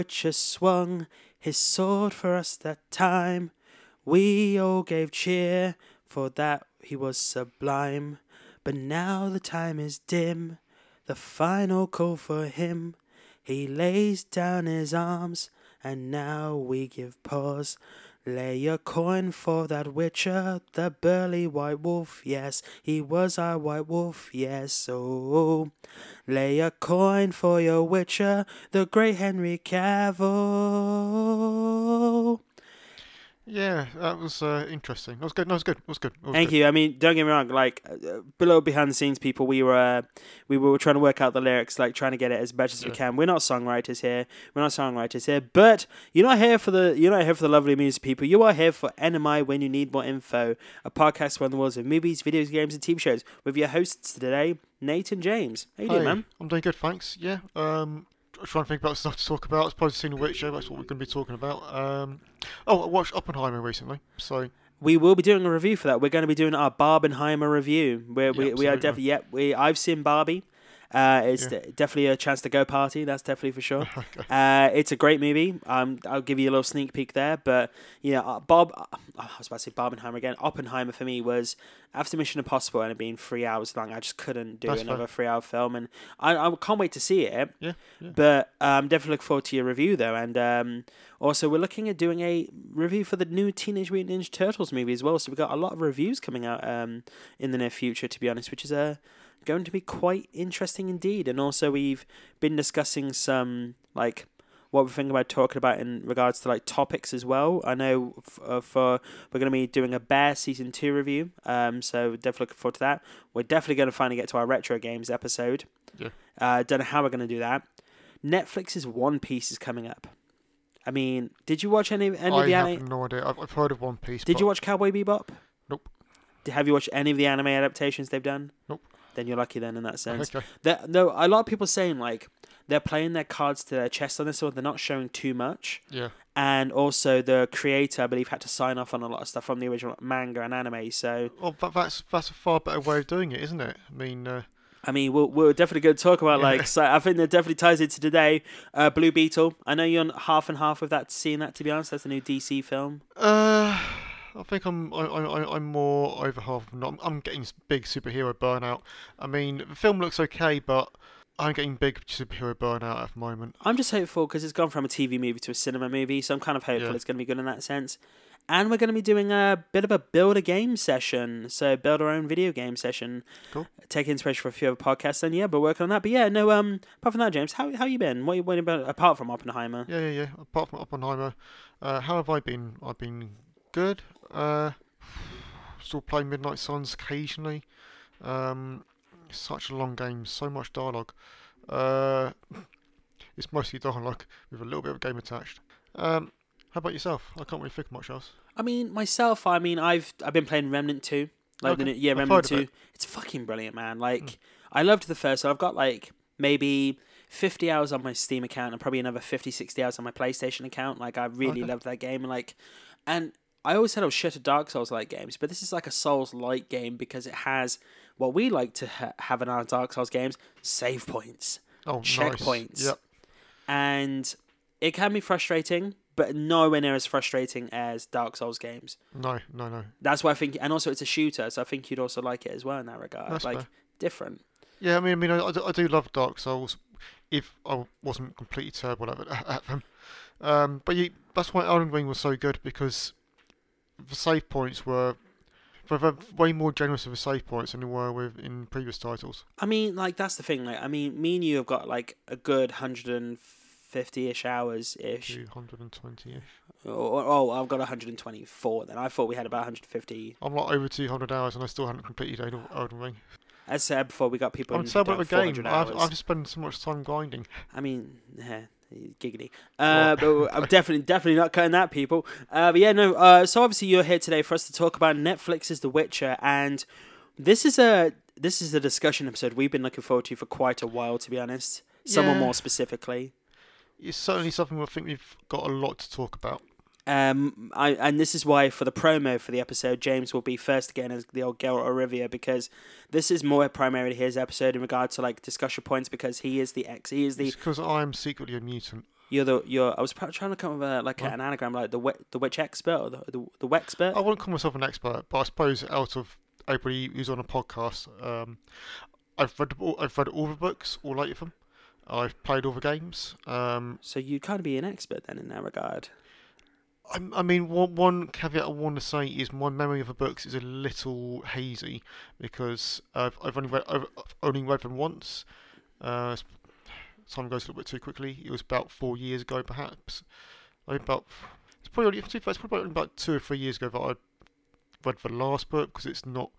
When Witcher swung his sword for us that time, we all gave cheer, for that he was sublime. But now the time is dim, the final call for him. He lays down his arms, and now we give pause. Lay a coin for that witcher, the burly white wolf, yes, he was our white wolf, yes, oh. Lay a coin for your witcher, the great Henry Cavill. Yeah, that was uh, interesting. That was good. That was good. It was good. It was Thank good. you. I mean, don't get me wrong. Like uh, below behind the scenes people, we were uh, we were trying to work out the lyrics, like trying to get it as best as we can. We're not songwriters here. We're not songwriters here. But you're not here for the you're not here for the lovely music people. You are here for NMI when you need more info. A podcast on the worlds of movies, video games, and TV shows with your hosts today, Nate and James. How you doing, Hey, man? I'm doing good, thanks. Yeah. Um, trying to think about stuff to talk about. I suppose seen The Witcher. That's what we're going to be talking about. Um, oh, I watched Oppenheimer recently. So We will be doing a review for that. We're going to be doing our Barbenheimer review. Where we, Yeah, we are definitely yeah. We I've seen Barbie. Uh, it's Yeah. de- definitely a chance to go party. That's definitely for sure. Uh, it's a great movie. Um, I'll give you a little sneak peek there. But yeah, uh, Bob. Uh, I was about to say Barbenheimer again. Oppenheimer for me was after Mission Impossible and it being three hours long. I just couldn't do That's another three-hour film, and I, I can't wait to see it. Yeah, yeah. But um, definitely look forward to your review though, and um, also we're looking at doing a review for the new Teenage Mutant Ninja Turtles movie as well. So we've got a lot of reviews coming out um, in the near future, to be honest, which is uh, going to be quite interesting indeed. And also we've been discussing some like what we're thinking about talking about in regards to like topics as well. I know f- uh, for we're going to be doing a Bear season two review, um, so definitely looking forward to that. We're definitely going to finally get to our retro games episode. Yeah. Uh, don't know how we're going to do that. Netflix's One Piece is coming up. I mean, did you watch any any of I the have anime? no idea. I've, I've heard of One Piece. Did but you watch Cowboy Bebop? Nope. Have you watched any of the anime adaptations they've done? Nope. Then you're lucky then in that sense. Okay. No, a lot of people saying like they're playing their cards to their chest on this one. They're not showing too much, Yeah. and also the creator, I believe, had to sign off on a lot of stuff from the original manga and anime. So Well, that, that's that's a far better way of doing it, isn't it? I mean, uh, I mean, we're, we're definitely going to talk about like. So I think that definitely ties into today. Uh, Blue Beetle. I know you're on half and half with that. Seeing that, to be honest, that's the new DC film. uh, I think I'm I, I, I'm more over half. Not, I'm getting big superhero burnout. I mean, the film looks okay, but I'm getting big superhero burnout at the moment. I'm just hopeful because it's gone from a TV movie to a cinema movie, so I'm kind of hopeful Yeah. it's going to be good in that sense. And we're going to be doing a bit of a build a game session, so build our own video game session. Cool. Take inspiration from a few other podcasts, and yeah, we're working on that. But yeah, no, um, apart from that, James, how how you been? What you what about apart from Oppenheimer? Yeah, yeah, yeah. Apart from Oppenheimer, uh, how have I been? I've been good. Uh, still playing Midnight Suns occasionally. Um, such a long game, so much dialogue. Uh, it's mostly dialogue with a little bit of game attached. Um, how about yourself? I can't really think of much else. I mean, myself, I mean, I've I've been playing Remnant two, like Okay. yeah, I've Remnant two. It's fucking brilliant, man. Like, I loved the first. one. I've got like maybe. 50 hours on my Steam account and probably another 50, 60 hours on my PlayStation account. Like, I really Okay. loved that game. Like, and I always said I was shit at Dark Souls like games, but this is like a Souls like game because it has what we like to ha- have in our Dark Souls games save points Oh, checkpoints. Nice. Yep. and it can be frustrating, but nowhere near as frustrating as Dark Souls games. No, no, no. That's why I think, and also it's a shooter, so I think you'd also like it as well in that regard. That's like fair. different. Yeah, I mean, I mean, I, I do- love Dark Souls. If I wasn't completely terrible at, them, um, but you, that's why Elden Ring was so good because the save points were they're way more generous with the save points than they were with in previous titles. I mean, like that's the thing. Like, I mean, me and you have got like a good hundred and fifty-ish hours ish. Two hundred and twenty-ish. Oh, oh, oh I've got one hundred and twenty-four. Then I thought we had about one hundred fifty. I'm like over two hundred hours and I still haven't completed Elden- Elden Ring. As I said before, we got people. I'm terrible at the game. I've. I've spent so much time grinding. I mean, yeah, giggity. Uh, but I'm definitely, definitely not cutting that, people. Uh, but yeah, no. Uh, so obviously you're here today for us to talk about Netflix's The Witcher, and this is a this is a discussion episode we've been looking forward to for quite a while, to be honest. Someone Yeah. more specifically. It's certainly something I think we've got a lot to talk about. Um, I and this is why for the promo for the episode, James will be first again as the old Geralt of Rivia because this is more primarily his episode in regard to like discussion points because he is the ex, he is the because I'm secretly a mutant. You're the you're. I was trying to come up with a, like What? an anagram, like the the witch expert or the the, the wexpert. I wouldn't call myself an expert, but I suppose out of everybody who's on a podcast, um, I've read all, I've read all the books, all eight of them. I've played all the games. Um, So you'd kind of be an expert then in that regard. I, mean, one, one caveat I want to say is my memory of the books is a little hazy because I've, I've only read I've only read them once. Uh, time goes a little bit too quickly. It was about four years ago, perhaps. I think about it's probably it's probably about two or three years ago that I read the last book because it's not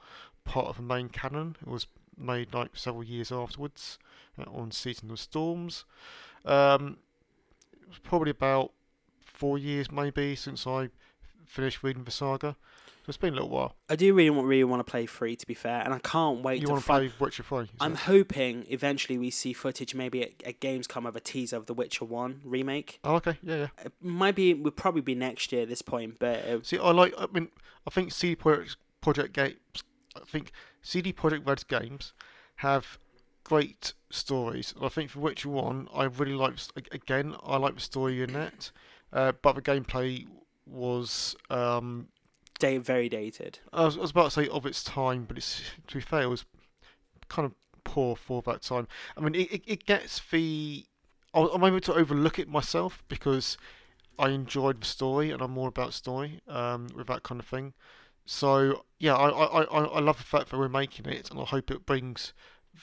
part of the main canon. It was made like several years afterwards uh, on Season of Storms. Um, it was probably about four years maybe since I finished reading the saga. So it's been a little while. I do really want really want to play three to be fair, and I can't wait you to want to play Witcher 3? I'm it? hoping eventually we see footage, maybe at, at Gamescom, of a teaser of the Witcher One remake. Oh, okay, yeah, yeah. It might be, would probably be next year at this point, but uh, See, I like. I mean, I think CD Projekt Project Games. I think CD Projekt Red's games have great stories. I think for Witcher One, I really like. Again, I like the story in it, uh, but the gameplay was. Um, day very dated. I was, I was about to say of its time, but it's to be fair, it was kind of poor for that time. I mean, it, it, it gets the. I- I'm able to overlook it myself because I enjoyed the story and I'm more about story um, with that kind of thing. So yeah, I, I, I, I love the fact that we're making it, and I hope it brings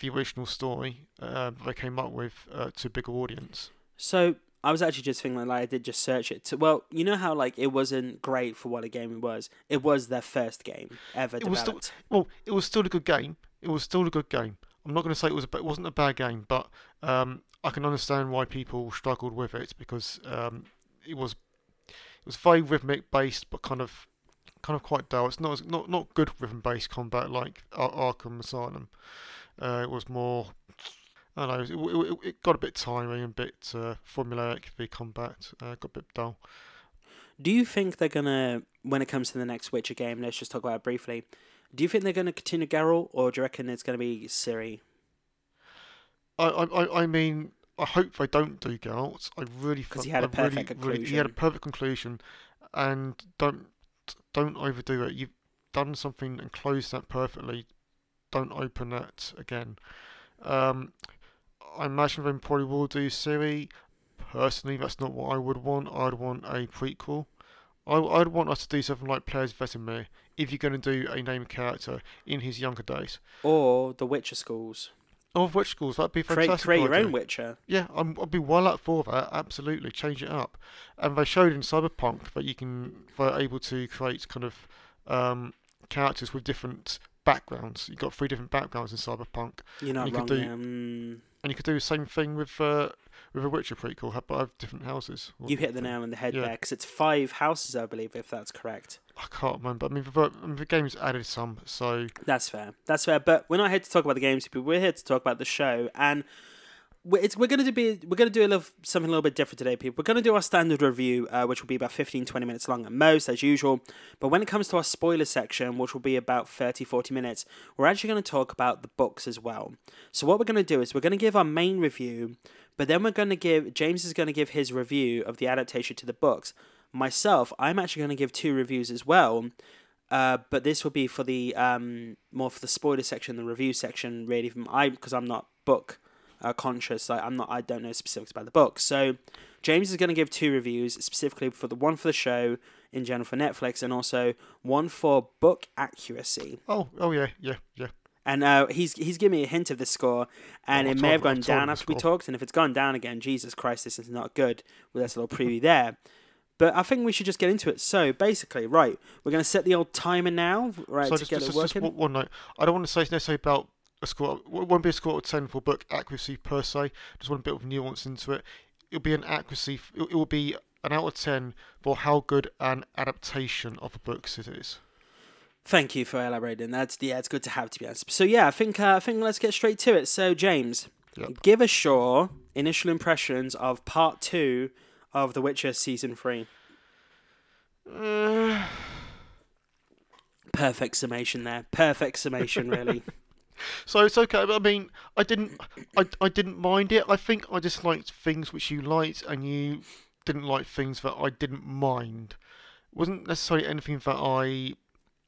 the original story uh, that they came up with uh, to a bigger audience. So I was actually just thinking, like, I did just search it. To, well, you know how like it wasn't great for what a game it was. It was their first game ever It was developed. still- Well, it was still a good game. It was still a good game. I'm not going to say it was a, it wasn't a bad game, but um, I can understand why people struggled with it because um, it was it was very rhythmic based, but kind of kind of quite dull. It's not not not good rhythm based combat like Ar- Arkham Asylum. Uh, it was more. I don't know. It, it, it got a bit tiring, and a bit uh, formulaic. The combat uh, got a bit dull. Do you think they're gonna, when it comes to the next Witcher game, let's just talk about it briefly. Do you think they're gonna continue Geralt, or do you reckon it's gonna be Ciri? I, I, I- I mean, I hope they don't do Geralt. I really 'Cause fu- he had a I really- perfect really- he had a conclusion. perfect conclusion, and don't don't overdo it. You've done something and closed that perfectly. Don't open that again. Um, I imagine they probably will do Ciri. Personally, that's not what I would want. I'd want a prequel. I, I'd want us to do something like Players Vesemir if you're going to do a named character in his younger days. Or the Witcher schools? Of Witcher schools? That'd be a Create, fantastic. create your own Witcher. Yeah, I'm, I'd be well up for that. Absolutely, change it up. And they showed in Cyberpunk that you can, they're able to create kind of um, characters with different backgrounds. You've got three different backgrounds in Cyberpunk, You're not You could do-. Mm, and you could do the same thing with uh, with a Witcher prequel, have- but have different houses. you hit the nail on the head Yeah. there, because it's five houses, I believe, if that's correct. I can't remember. I mean, the, I mean, the game's added some, so That's fair. That's fair. But we're not here to talk about the games, people. We're here to talk about the show, and it's, we're gonna do be we're gonna do a little something a little bit different today, people. We're gonna do our standard review, uh, which will be about 15, 20 minutes long at most, as usual. But when it comes to our spoiler section, which will be about 30, 40 minutes, we're actually gonna talk about the books as well. So what we're gonna do is we're gonna give our main review, but then we're gonna give James is gonna give his review of the adaptation to the books. Myself, I'm actually gonna give two reviews as well. Uh, but this will be for the um, more for the spoiler section, the review section, really. From I because I'm not book uh, conscious. Like I'm not. I don't know specifics about the book. So James is going to give two reviews specifically for the one for the show in general for Netflix, and also one for book accuracy. oh, oh yeah, yeah, yeah. And uh, he's he's given me a hint of the score, and Oh, it may have gone I've told him down after we talked. And if it's gone down again, Jesus Christ, this is not good. Well, that's a little preview there. But I think we should just get into it. So basically, right, we're going to set the old timer now, right, so to just, get just, it just working. one- one note. I don't want to say it's necessarily about a score. It won't be a score of ten for book accuracy per se. Just want a bit of nuance into it. It'll be an accuracy. It, it will be an out of ten for how good an adaptation of the books it is. Thank you for elaborating. That's yeah, it's good to have to be honest. So yeah, I think uh, I think let's get straight to it. So James, Yep. give us your initial impressions of part two of The Witcher season three. Uh, Perfect summation there. Perfect summation, really. So it's okay. I mean, I didn't, I, I didn't mind it. I think I just liked things which you liked, and you didn't like things that I didn't mind. It wasn't necessarily anything that I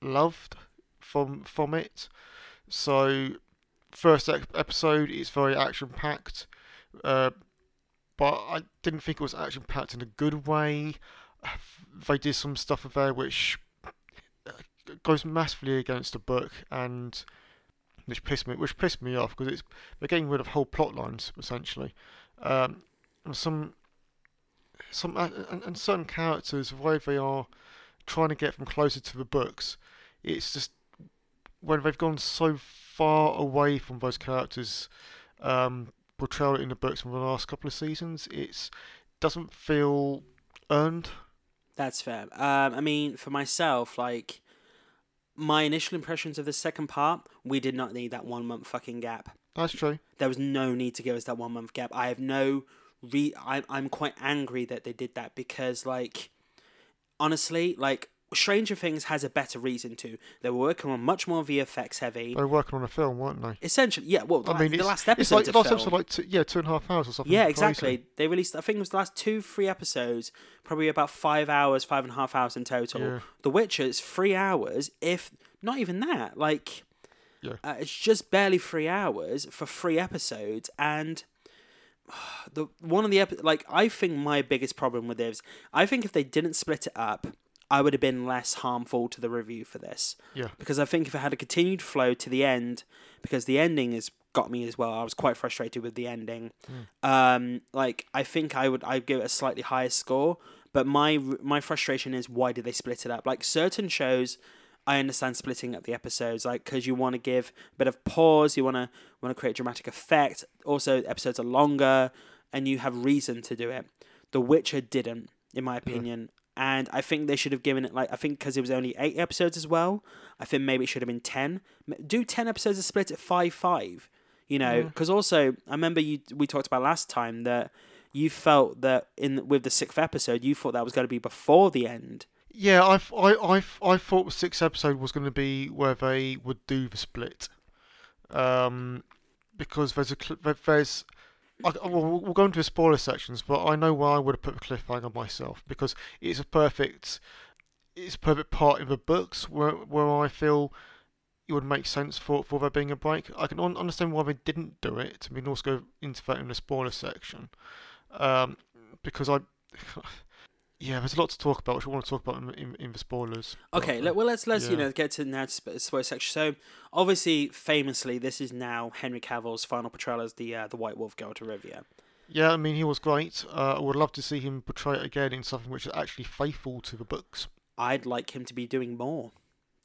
loved from from it. So, first episode it's very action packed, uh, but I didn't think it was action packed in a good way. They did some stuff there which uh, goes massively against the book and which pissed me which pissed me off because it's they're getting rid of whole plot lines essentially. Um, and some some and, and certain characters the way they are trying to get them closer to the books, it's just when they've gone so far away from those characters um, portrayed in the books from the last couple of seasons, it's doesn't feel earned. That's fair. Um, I mean, for myself, like my initial impressions of the second part, we did not need that one month fucking gap. That's true. There was no need to give us that one month gap. I have no re. I, I'm quite angry that they did that because, like, honestly, like Stranger Things has a better reason to. They were working on much more VFX heavy. They were working on a film, weren't they? Essentially, yeah. Well, I mean, the it's, last it's episode like the last episode, like two, yeah, two and a half hours or something. Yeah, crazy. exactly. They released, I think it was the last two, three episodes, probably about five hours, five and a half hours in total. Yeah. The Witcher is three hours, if not even that. Like, Yeah. uh, it's just barely three hours for three episodes. And the one of the, epi- like, I think my biggest problem with this, I think if they didn't split it up, I would have been less harmful to the review for this Yeah, because I think if it had a continued flow to the end, because the ending has got me as well. I was quite frustrated with the ending. Um, like I think I would I'd give it a slightly higher score, but my my frustration is why did they split it up? Like certain shows. I understand splitting up the episodes, like because you want to give a bit of pause, you want to want to create dramatic effect. Also, episodes are longer, and you have reason to do it. The Witcher didn't, in my opinion, and I think they should have given it like I think because it was only eight episodes as well. I think maybe it should have been ten. Do ten episodes and split it five five. You know, because also I remember you we talked about last time that you felt that in with the sixth episode you thought that was going to be before the end. yeah. I I I thought the sixth episode was going to be where they would do the split, um, because there's a there's. I, we'll, we'll go into the spoiler sections, but I know where I would have put the cliffhanger myself because it's a perfect, it's a perfect part of the books where where I feel it would make sense for for there being a break. I can un- understand why they didn't do it. I mean, also go into that in the spoiler section, um, because I. Yeah, there's a lot to talk about, which I want to talk about in, in, in the spoilers. Okay, uh, let, well let's let's you know get to now to spoiler section. So obviously, famously, this is now Henry Cavill's final portrayal as the uh, the White Wolf Geralt of Rivia. Yeah, I mean, he was great. Uh, I would love to see him portray it again in something which is actually faithful to the books. I'd like him to be doing more.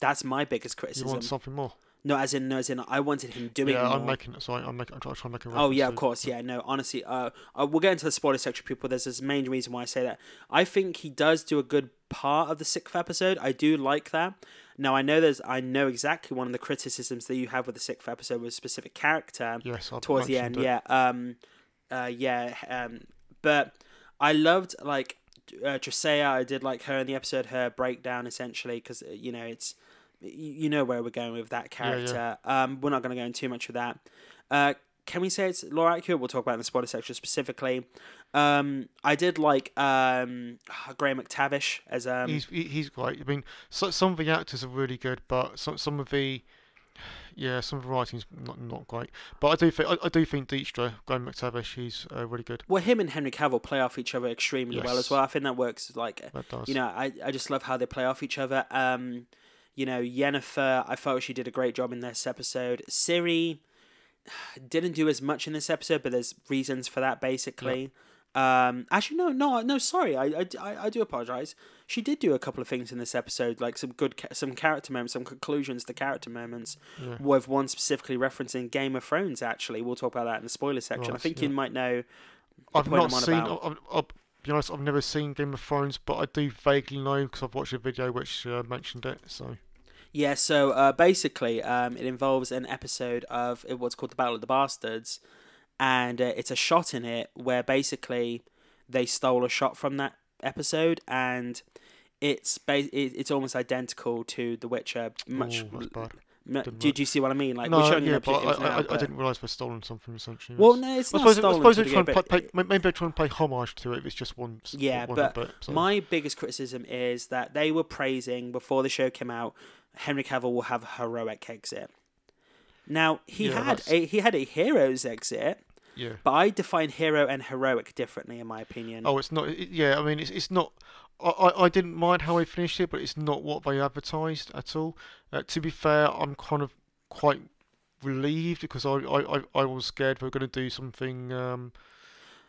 That's my biggest criticism. You want something more? No, as in, no, as in, I wanted him doing yeah, more. I'm making it. Sorry, I'm making. I'm trying, to make a. Oh yeah, of course, yeah. No, honestly, uh, uh, we'll get into the spoiler section, people. There's this main reason why I say that. I think he does do a good part of the sixth episode. I do like that. Now I know there's, I know exactly one of the criticisms that you have with the sixth episode was a specific character Yes, I've towards the end. it. Yeah, um, uh, yeah, um, but I loved like uh. I did like her in the episode, her breakdown essentially, because you know it's you know where we're going with that Yeah, yeah. character. Um, we're not going to go into too much of that. Uh, can we say it's lore accurate? We'll talk about it in the spoiler section specifically. Um, I did like um, Graham McTavish as um, he's he, he's great. I mean, so, some of the actors are really good, but some some of the yeah, some of the writing's not not great. But I do think I, I do think Dijkstra, Graham McTavish, he's uh, really good. well, him and Henry Cavill play off each other extremely well as well. I think that works like That does. you know, I, I just love how they play off each other. Um, you know, Yennefer, I felt she did a great job in this episode. Ciri didn't do as much in this episode, but there's reasons for that basically. Um, actually, no, no, no. Sorry, I, I, I, do apologize. She did do a couple of things in this episode, like some good, ca- some character moments, some conclusions to character moments. Yeah. With one specifically referencing Game of Thrones. Actually, we'll talk about that in the spoiler section. I think yeah. you might know. I've not seen. I'll be honest. I've never seen Game of Thrones, but I do vaguely know because I've watched a video which uh, mentioned it. So Yeah, so uh, basically, um, it involves an episode of uh, what's called the Battle of the Bastards, and uh, it's a shot in it where basically they stole a shot from that episode, and it's ba- it's almost identical to The Witcher, much that's bad. No, Didn't do, work. do you see what I mean? Like no, we're showing you yeah, the but I, particulars now, I, I didn't realise they'd stolen something essentially. Well, no, it's I not suppose, I suppose they're trying to but- maybe they're trying to pay homage to it. If it's just one. Yeah, one but bit, so. My biggest criticism is that they were praising before the show came out. Henry Cavill will have a heroic exit. Now he Yeah, had that's- a he had a hero's exit, yeah. but I define hero and heroic differently, in my opinion. Oh, it's not. It, yeah, I mean, it's it's not. I, I, didn't mind how they finished it, but it's not what they advertised at all. Uh, to be fair, I'm kind of quite relieved because I I, I, I was scared they were going to do something um,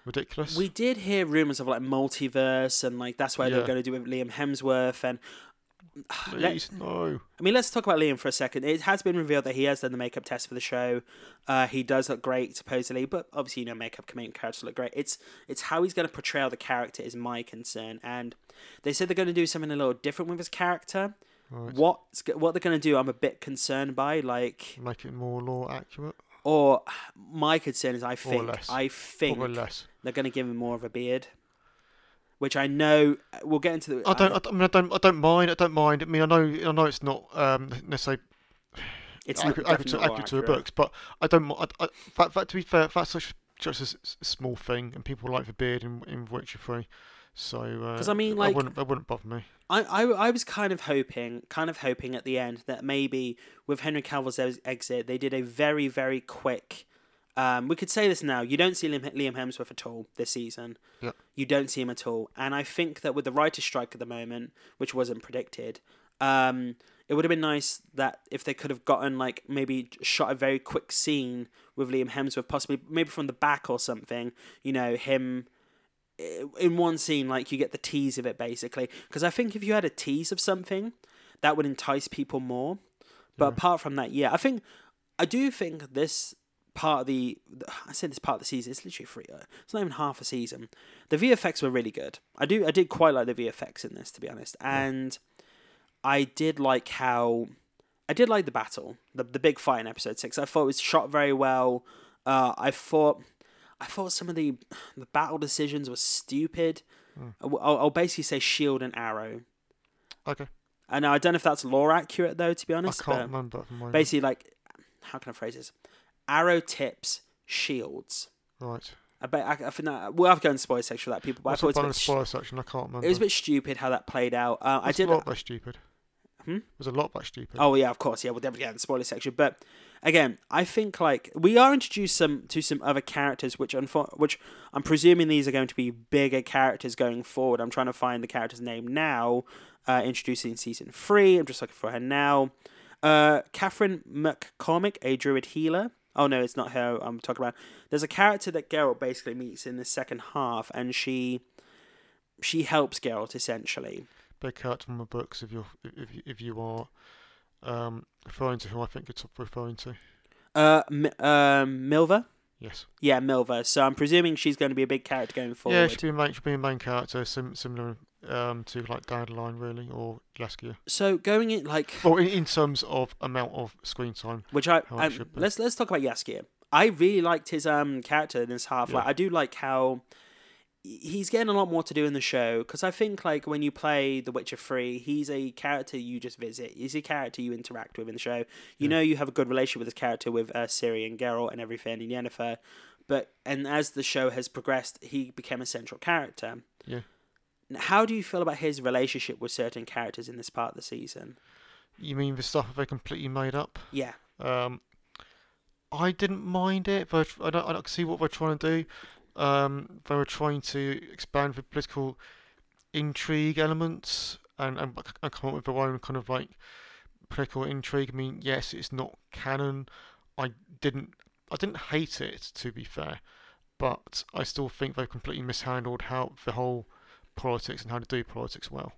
ridiculous. We did hear rumors of like multiverse and like that's why they're going to do it with Liam Hemsworth and Please, no. I mean, let's talk about Liam for a second. It has been revealed that he has done the makeup test for the show. Uh, he does look great, supposedly, but obviously, you know, makeup can make characters look great. It's it's how he's going to portray the character is my concern, and they said they're going to do something a little different with his character. Right. What's what they're going to do? I'm a bit concerned by, like, Make it more lore accurate or my concern is I think less. I think they're going to give him more of a beard, which I know we'll get into. The, I don't. I, I mean, I don't. I don't mind. I don't mind. I mean, I know. I know it's not um, necessarily it's accurate, accurate, to, accurate to the books, but I don't. I, I, that, that, to be fair, that's such just a small thing, and people like the beard in in Witcher Three, so uh, 'Cause I mean, like- that wouldn't that wouldn't bother me. I, I, I was kind of hoping, kind of hoping at the end that maybe with Henry Cavill's ex- exit, they did a very, very quick. Um, we could say this now. You don't see Liam, Hemsworth at all this season. Yeah. You don't see him at all, and I think that with the writer's strike at the moment, which wasn't predicted, um, it would have been nice that if they could have gotten like maybe shot a very quick scene with Liam Hemsworth, possibly maybe from the back or something. You know him in one scene, like you get the tease of it basically. Because I think if you had a tease of something, that would entice people more. But Yeah. apart from that, yeah, I think I do think this part of the I said this part of the season. It's literally free. uh, It's not even half a season. The VFX were really good. I do. I did quite like the VFX in this, to be honest, and I did like how I did like the battle, the the big fight in episode six. I thought it was shot very well. Uh, I thought. I thought some of the the battle decisions were stupid. Hmm. I'll, I'll basically say shield and arrow. Okay, And I don't know if that's lore accurate though, to be I honest. can't but remember at the moment. basically, like, how can I phrase this? Arrow tips, shields. right. I bet I, I think that we'll have to go in the spoiler section for that people. But What's I thought it bonus was, a bit, spoiler section? I can't remember. it was a bit stupid how that played out. Uh, I did. a lot that stupid. Hmm? There's a lot that stupid. Oh yeah, of course, yeah. We'll definitely get in the spoiler section. But again, I think like we are introduced some to some other characters, which unfo- which I'm presuming these are going to be bigger characters going forward. I'm trying to find the character's name now. Uh, introducing season three. I'm just looking for her now. Uh, Catherine McCormick, a druid healer. Oh no, it's not her. I'm talking about. There's a character that Geralt basically meets in the second half, and she she helps Geralt essentially. Big character from the books. If you're if you- if you are um, referring to who I think you're t- referring to. Uh, um, Milva. Yes. Yeah, Milva. So I'm presuming she's going to be a big character going forward. Yeah, she'll be a main, she'll be a main character, sim- similar um, to like Dandelion, really, or Jaskier. so going in like, Well, in, in terms of amount of screen time. which I um, should let's let's talk about Jaskier. I really liked his um character in this half. Like I do like how he's getting a lot more to do in the show because I think like when you play The Witcher Three, he's a character you just visit. He's a character you interact with in the show. You Yeah. know you have a good relationship with this character with uh, Ciri and Geralt and everything and Yennefer. But and as the show has progressed, he became a central character. Yeah. How do you feel about his relationship with certain characters in this part of the season? You mean the stuff they completely made up? Yeah, Um, I didn't mind it, but I don't, I don't see what they're trying to do. Um, they were trying to expand the political intrigue elements and, and, and come up with their own kind of like political intrigue. I mean, yes, it's not canon. I didn't, I didn't hate it to be fair, but I still think they've completely mishandled how the whole politics and how to do politics well.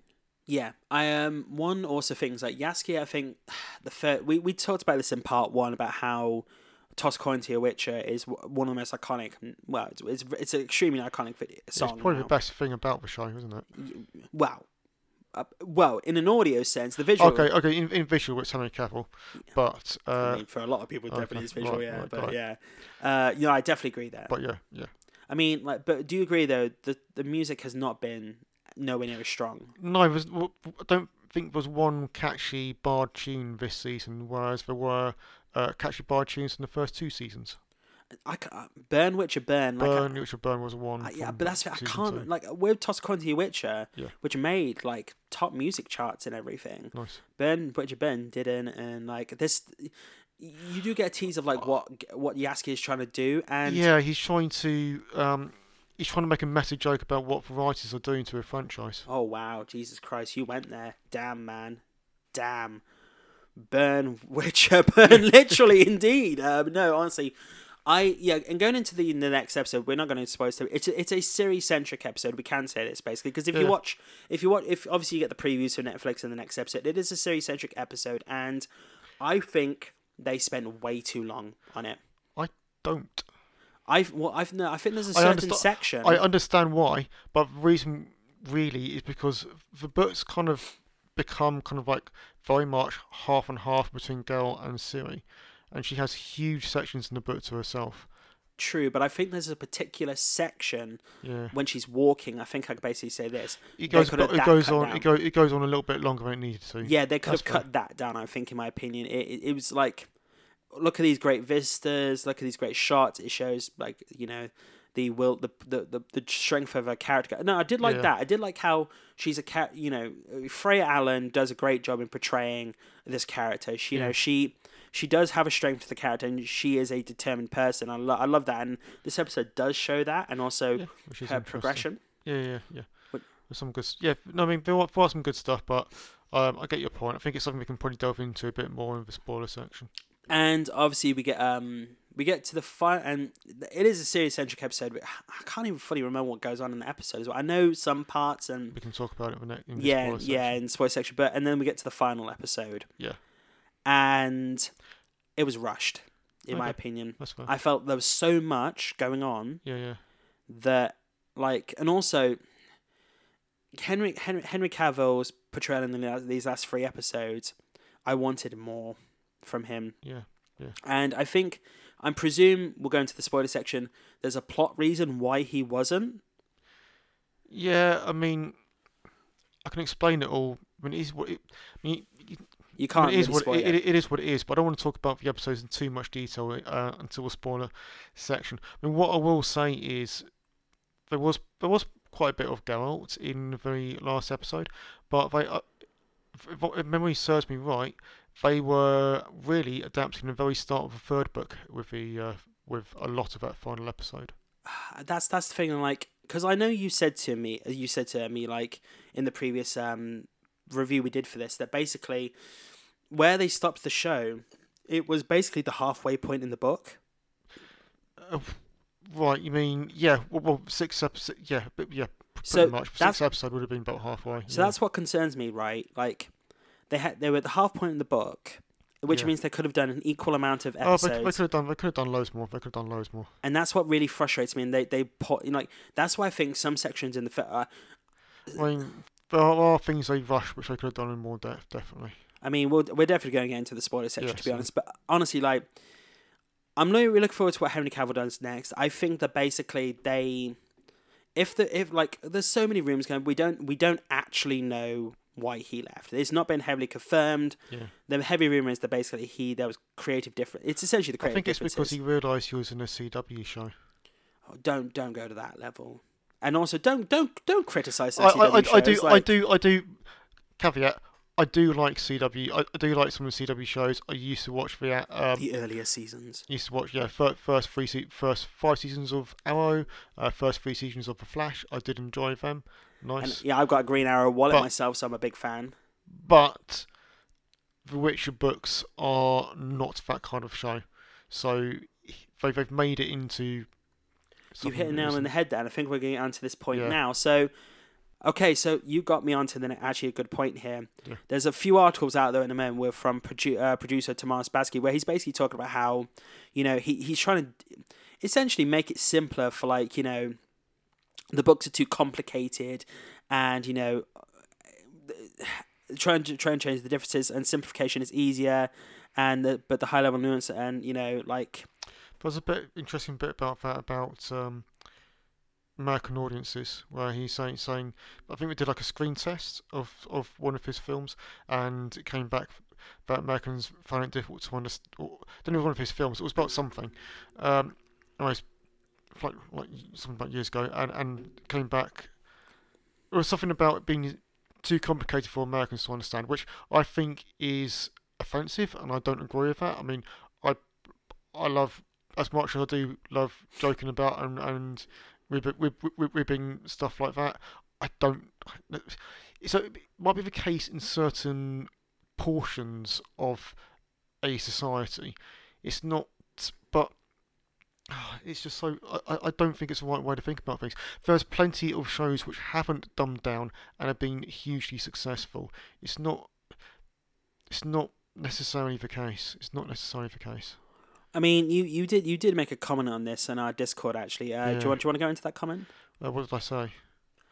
Yeah, I um one also things like Jaskier. I think the fir- we we talked about this in part one about how Toss Coin to Your Witcher is one of the most iconic. Well, it's it's, it's an extremely iconic video song. it's probably now. the best thing about the show, isn't it? Well, uh, well, in an audio sense, the visual. Okay, okay. In, in visual, it's Henry Cavill, but I uh, mean, for a lot of people, it okay, definitely is visual. right, yeah, right, but right. yeah, uh, you know, I definitely agree there. but yeah, yeah. I mean, like, but do you agree though the the music has not been nowhere near as strong? No, there's, w- w- don't think there was one catchy bard tune this season, whereas there were uh, catchy bard tunes in the first two seasons. I ca- Burn Witcher Burn. Like, Burn, Witcher Burn was one. I, yeah, but that's I can't two. like with Toss Quantum Witcher, Yeah. which made like top music charts and everything. Nice. Burn Witcher Burn didn't, and like this, you do get a tease of like what what Jaskier is trying to do, and yeah, he's trying to um, he's trying to make a meta joke about what writers are doing to a franchise. oh wow, Jesus Christ, you went there, damn man, damn, Burn Witcher Burn, literally indeed. Um, no, honestly. I yeah, and going into the the next episode, we're not going to spoil it. It's a, it's a Ciri centric episode. We can say this basically because if you watch, if you watch, if obviously you get the previews for Netflix in the next episode, it is a Ciri centric episode, and I think they spent way too long on it. I don't. I've well, I've no, I think there's a I certain understa- section. I understand why, but the reason really is because the books kind of become kind of like very much half and half between Geralt and Ciri, and she has huge sections in the book to herself. True, but I think there's a particular section Yeah, when she's walking. I think I could basically say this. it goes. It goes on. down. It goes. It goes on a little bit longer than it needed to. Yeah, they could That's have cut that down. I think, in my opinion, it, it it was like, look at these great vistas, look at these great shots. It shows like you know, the will, the the the, the strength of her character. No, I did like Yeah. that. I did like how she's a cat. You know, Freya Allan does a great job in portraying this character. She, you Yeah. know, she she does have a strength to the character, and she is a determined person. I lo- I love that, and this episode does show that, and also Yeah, her progression. Yeah, yeah, yeah. There's some good. Yeah, no, I mean there are some good stuff, but um, I get your point. I think it's something we can probably delve into a bit more in the spoiler section. and obviously we get um we get to the fun and it is a Ciri centric episode but i can't even fully remember what goes on in the episode as well i know some parts and We can talk about it in the, ne- in yeah yeah section. in spoiler section but and then we get to the final episode Yeah. And it was rushed in my opinion That's fine. i felt there was so much going on yeah, yeah. that like and also henry henry, henry cavill's portrayal in the, these last three episodes i wanted more from him Yeah, yeah. And I think, I presume we'll go into the spoiler section. There's a plot reason why he wasn't. Yeah, I mean, I can explain it all. I mean, it is what it, I mean, You can't it is really what it, it. it, is what it is. But I don't want to talk about the episodes in too much detail uh, until the spoiler section. I mean, what I will say is there was there was quite a bit of Geralt in the very last episode, but they, uh, if, if memory serves me right, they were really adapting the very start of the third book with the uh, with a lot of that final episode. That's that's the thing. Like, because I know you said to me, you said to me like in the previous um review we did for this that basically where they stopped the show, it was basically the halfway point in the book. Uh, right, you mean yeah? Well, well six episodes. Yeah, but yeah, pretty So much. that's- Six episode would have been about halfway. So yeah. that's what concerns me, right? Like they had they were at the half point in the book, which Yeah. means they could have done an equal amount of Oh, episodes. they, they could have done. They could have done loads more. They could have done loads more. and that's what really frustrates me. And they they put you know, like that's why I think some sections in the uh, I mean, there are, things they rush which they could have done in more depth. Definitely. I mean, we'll, we're definitely going to get into the spoiler section Yeah, to be honest. But honestly, like, I'm really really looking forward to what Henry Cavill does next. I think that basically they, if the if like, there's so many rumors going, we don't we don't actually know why he left. It's not been heavily confirmed. Yeah. The heavy rumor is that basically he there was creative difference. It's essentially the creative. I think it's because he realised he was in a CW show. Oh, don't don't go to that level. And also, don't don't don't criticize I, CW I, I, I do. I do. I do. Caveat. I do like CW. I, I do like some of the CW shows. I used to watch the um, the earlier seasons. used to watch yeah first, first three se- first five seasons of Arrow, uh, first three seasons of The Flash. I did enjoy them. Nice. And yeah, I've got a Green Arrow wallet But- myself, so I'm a big fan. but the Witcher books are not that kind of show. So they, they've made it into. You hit a nail on the head there, and I think we're getting onto this point Yeah. now. So, okay, so you got me onto the actually a good point here. Yeah. There's a few articles out there in the moment with from produ- uh, producer Tomas Basky where he's basically talking about how, you know, he he's trying to essentially make it simpler for like you know, the books are too complicated, and you know, trying to try and change the differences and simplification is easier, and the, but the high level nuance and you know like There's a bit interesting bit about that about um, American audiences, where he's saying saying I think we did like a screen test of of one of his films, and it came back that Americans found it difficult to understand. Don't know one of his films. It was about something. Um, anyways, like like something about years ago, and and came back. It was something about it being too complicated for Americans to understand, which I think is offensive, and I don't agree with that. I mean, I I love as much as I do love joking about and and ribbing, ribbing stuff like that. I don't. So it might be the case in certain portions of a society. It's not, but ah, it's just so. I, I don't think it's the right way to think about things. There's plenty of shows which haven't dumbed down and have been hugely successful. It's not. It's not necessarily the case. It's not necessarily the case. I mean, you, you did you did make a comment on this on our Discord actually. Uh, Yeah. do you want do you want to go into that comment? Uh, what did I say?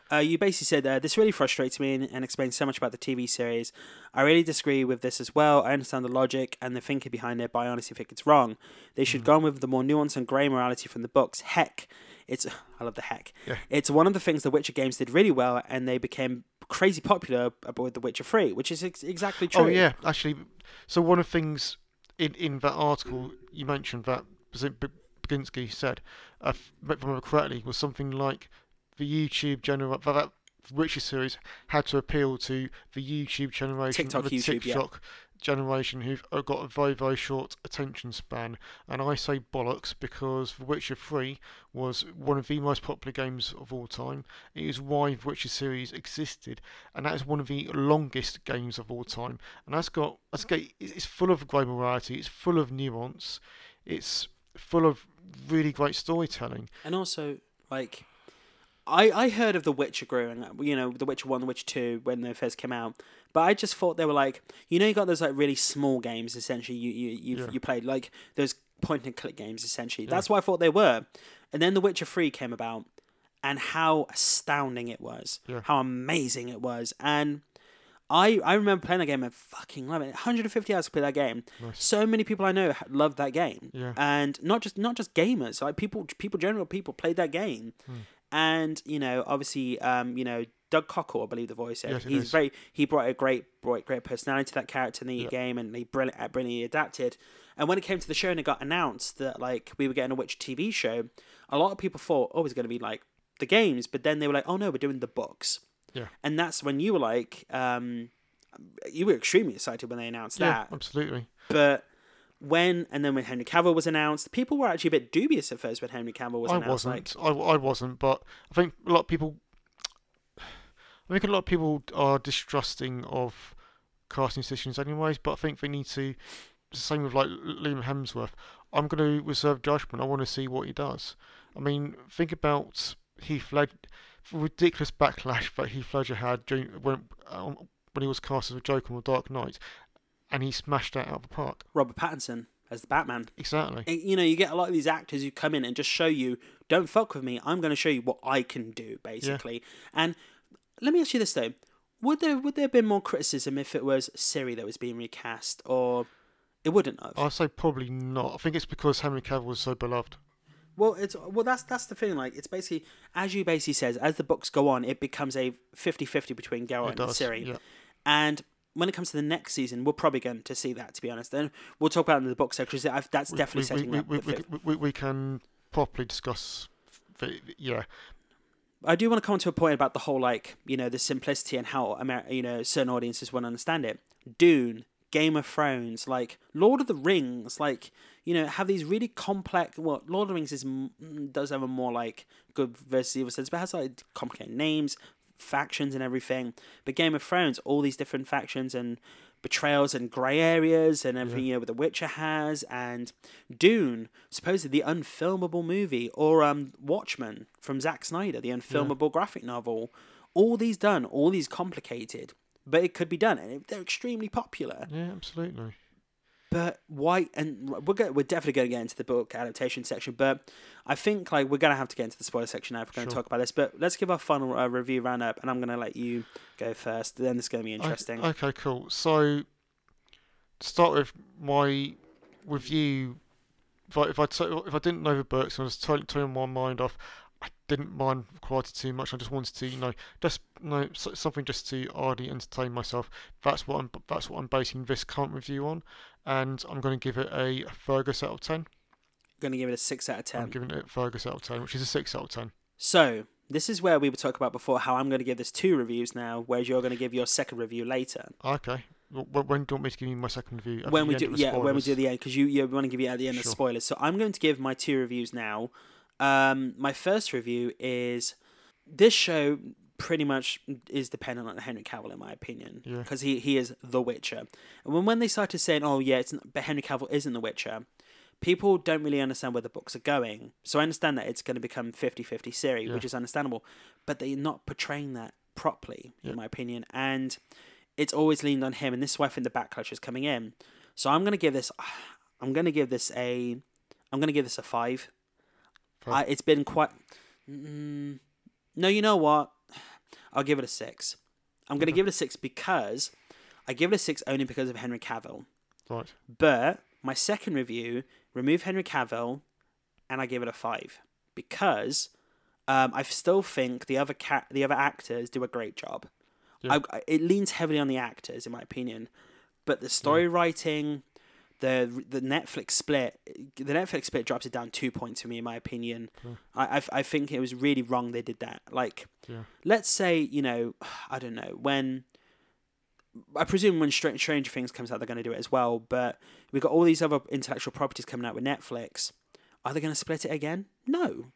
Uh, you basically said uh, this really frustrates me and, and explains so much about the TV series. I really disagree with this as well. I understand the logic and the thinking behind it, but I honestly think it's wrong. They should Mm. go on with the more nuance and grey morality from the books. Heck, it's I love the heck. Yeah. It's one of the things the Witcher games did really well, and they became crazy popular with The Witcher Three, which is ex- exactly true. Oh yeah, actually. So one of the things in in that article you mentioned that Baginski said, uh, if I remember correctly, was something like the YouTube gener that, that Witcher series had to appeal to the YouTube generation, TikTok, the YouTube. TikTok generation who've uh, got a very very short attention span. And I say bollocks because The Witcher Three was one of the most popular games of all time. It is why the Witcher series existed, and that is one of the longest games of all time. And that's got that's got it's full of great morality. It's full of nuance. It's full of really great storytelling. And also, like, I I heard of The Witcher growing up, you know, The Witcher 1, The Witcher 2 when they first came out. But I just thought they were like, you know, you got those like really small games essentially you you you, Yeah. you played, like those point and click games essentially. That's what I thought they were. And then The Witcher 3 came about and how astounding it was. Yeah. How amazing it was. And I, I remember playing that game and fucking love it. 150 hours to play that game. Nice. So many people I know loved that game Yeah. and not just not just gamers like people people general people played that game Hmm. And you know obviously um you know doug cockle i believe the voice Yes, he's is. very he brought a great brought great personality to that character in the Yeah. game and he brilliant, uh, brilliantly adapted and when it came to the show and it got announced that like we were getting a witch tv show a lot of people thought oh it's going to be like the games but then they were like oh no we're doing the books Yeah. and that's when you were like um you were extremely excited when they announced Yeah, that absolutely. but when and then when Henry Cavill was announced, people were actually a bit dubious at first when Henry Cavill was I announced. Like, wasn't. I, I wasn't, but I think a lot of people. I think a lot of people are distrusting of casting decisions, anyways. But I think they need to. The same with like Liam Hemsworth. I'm going to reserve judgment. I want to see what he does. I mean, think about Heath Ledger, ridiculous backlash that Heath Ledger had during when um, when he was cast as a Joker on The Dark Knight, and he smashed that out of the park. Robert Pattinson as the Batman. Exactly. You know, you get a lot of these actors who come in and just show you, don't fuck with me. I'm going to show you what I can do, basically. And let me ask you this though: would there would there have been more criticism if it was Ciri that was being recast, or it wouldn't have? I'll say probably not. I think it's because Henry Cavill was so beloved. Well, it's well that's that's the thing. Like it's basically as you basically says, as the books go on, it becomes a 50-50 between Geralt It and does. Ciri. Yeah. And when it comes to the next season, we're probably going to see that. To be honest, then we'll talk about it in the book section. 'cause That's We- definitely we, setting we, up. we, the we, fifth. we, we, we can properly discuss. The, yeah, I do want to come to a point about the whole like you know the simplicity and how Amer- you know certain audiences won't understand it. Dune, Game of Thrones, like Lord of the Rings, like you know have these really complex. Well, Lord of the Rings is does have a more like good versus evil sense, but has like complicated names, factions, and everything. But Game of Thrones, all these different factions and betrayals and grey areas and everything you know what The Witcher has and Dune, supposedly the unfilmable movie, or um Watchmen from Zack Snyder, the unfilmable graphic novel. All these done, all these complicated, but it could be done, and they're extremely popular. yeah, absolutely. But why? And we're go- we're definitely going to get into the book adaptation section, but I think like we're going to have to get into the spoiler section now if we're going to Sure. talk about this. But let's give our final uh, review roundup, and I'm going to let you go first. Then it's going to be interesting. Okay, cool. So, to start with my review, if I if I, t- if I didn't know the books I was totally turning my mind off, I didn't mind quality too much. I just wanted to, you know, just you know, something just to idly entertain myself. That's what I'm. That's what I'm basing this current review on, and I'm going to give it a Fergus out of ten. Going to give it a six out of ten. I'm giving it Fergus out of ten, which is a six out of ten. So this is where we were talking about before how I'm going to give this two reviews now, whereas you're going to give your second review later. Okay. Well, when do you want me to give you my second review? At when the we end do, of the yeah, when we do the end, because you you want to give it at the end of spoilers. So I'm going to give my two reviews now. Um, my first review is this show pretty much is dependent on Henry Cavill in my opinion Yeah. because he he is The Witcher. And when when they started saying, "Oh yeah, it's not, but Henry Cavill isn't The Witcher," people don't really understand where the books are going. So I understand that it's going to become 50-50 series, Yeah. which is understandable, but they're not portraying that properly Yeah. in my opinion. And it's always leaned on him, and this is why I think the backlash is coming in. So I'm gonna give this. I'm gonna give this a. I'm gonna give this a five. I, it's been quite. Mm, no, you know what? I'll give it a six. I'm gonna Okay. give it a six because I give it a six only because of Henry Cavill. Right. But my second review remove Henry Cavill, and I give it a five because um, I still think the other cat, the other actors do a great job. Yeah. I, I- it leans heavily on the actors, in my opinion, but the story writing, the the Netflix split, the Netflix split drops it down two points for me, in my opinion. Cool. I, I I think it was really wrong they did that. Like, Yeah. let's say you know, I don't know when. I presume when Str- Stranger Things comes out, they're going to do it as well. But we've got all these other intellectual properties coming out with Netflix. Are they going to split it again? No.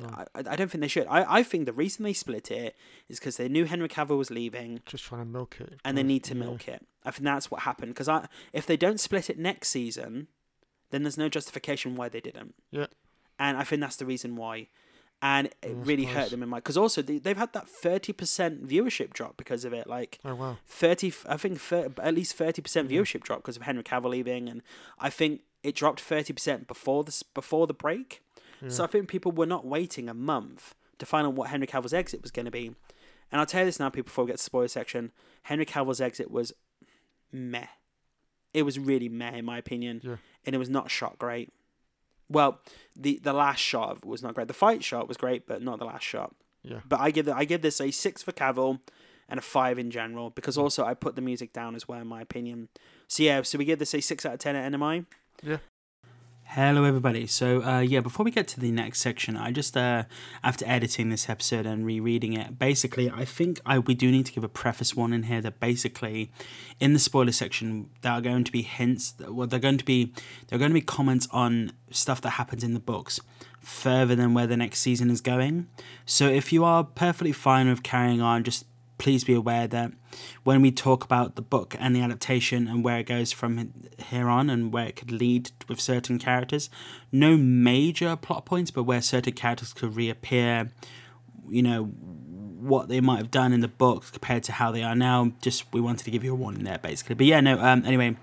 No. I, I don't think they should. I, I think the reason they split it is because they knew Henry Cavill was leaving Just trying to milk it. and they need to yeah. milk it. I think that's what happened. Because I, if they don't split it next season, then there's no justification why they didn't. Yeah. And I think that's the reason why. And it really hurt them in my. Because also they, they've had that thirty percent viewership drop because of it. Like Oh wow. thirty, I think thir- at least thirty percent Yeah. viewership drop because of Henry Cavill leaving, and I think it dropped thirty percent before this before the break. Yeah. So I think people were not waiting a month to find out what Henry Cavill's exit was going to be. And I'll tell you this now, people, before we get to the spoiler section. Henry Cavill's exit was meh. It was really meh, in my opinion. Yeah. And it was not shot great. Well, the the last shot was not great. The fight shot was great, but not the last shot. Yeah. But I give the, I give this a six for Cavill and a five in general because also I put the music down as well, in my opinion. So yeah, so we give this a six out of ten at NMI. Yeah. Hello, everybody. So, uh, yeah, before we get to the next section, I just, uh, after editing this episode and rereading it, basically, I think I we do need to give a preface one in here that basically, in the spoiler section, there are going to be hints. Well, they're going to be there are going to be comments on stuff that happens in the books further than where the next season is going. So, if you are perfectly fine with carrying on, just please be aware that when we talk about the book and the adaptation and where it goes from here on and where it could lead with certain characters, no major plot points, but where certain characters could reappear, you know, what they might have done in the book compared to how they are now. Just we wanted to give you a warning there, basically. But yeah, no. Um, anyway,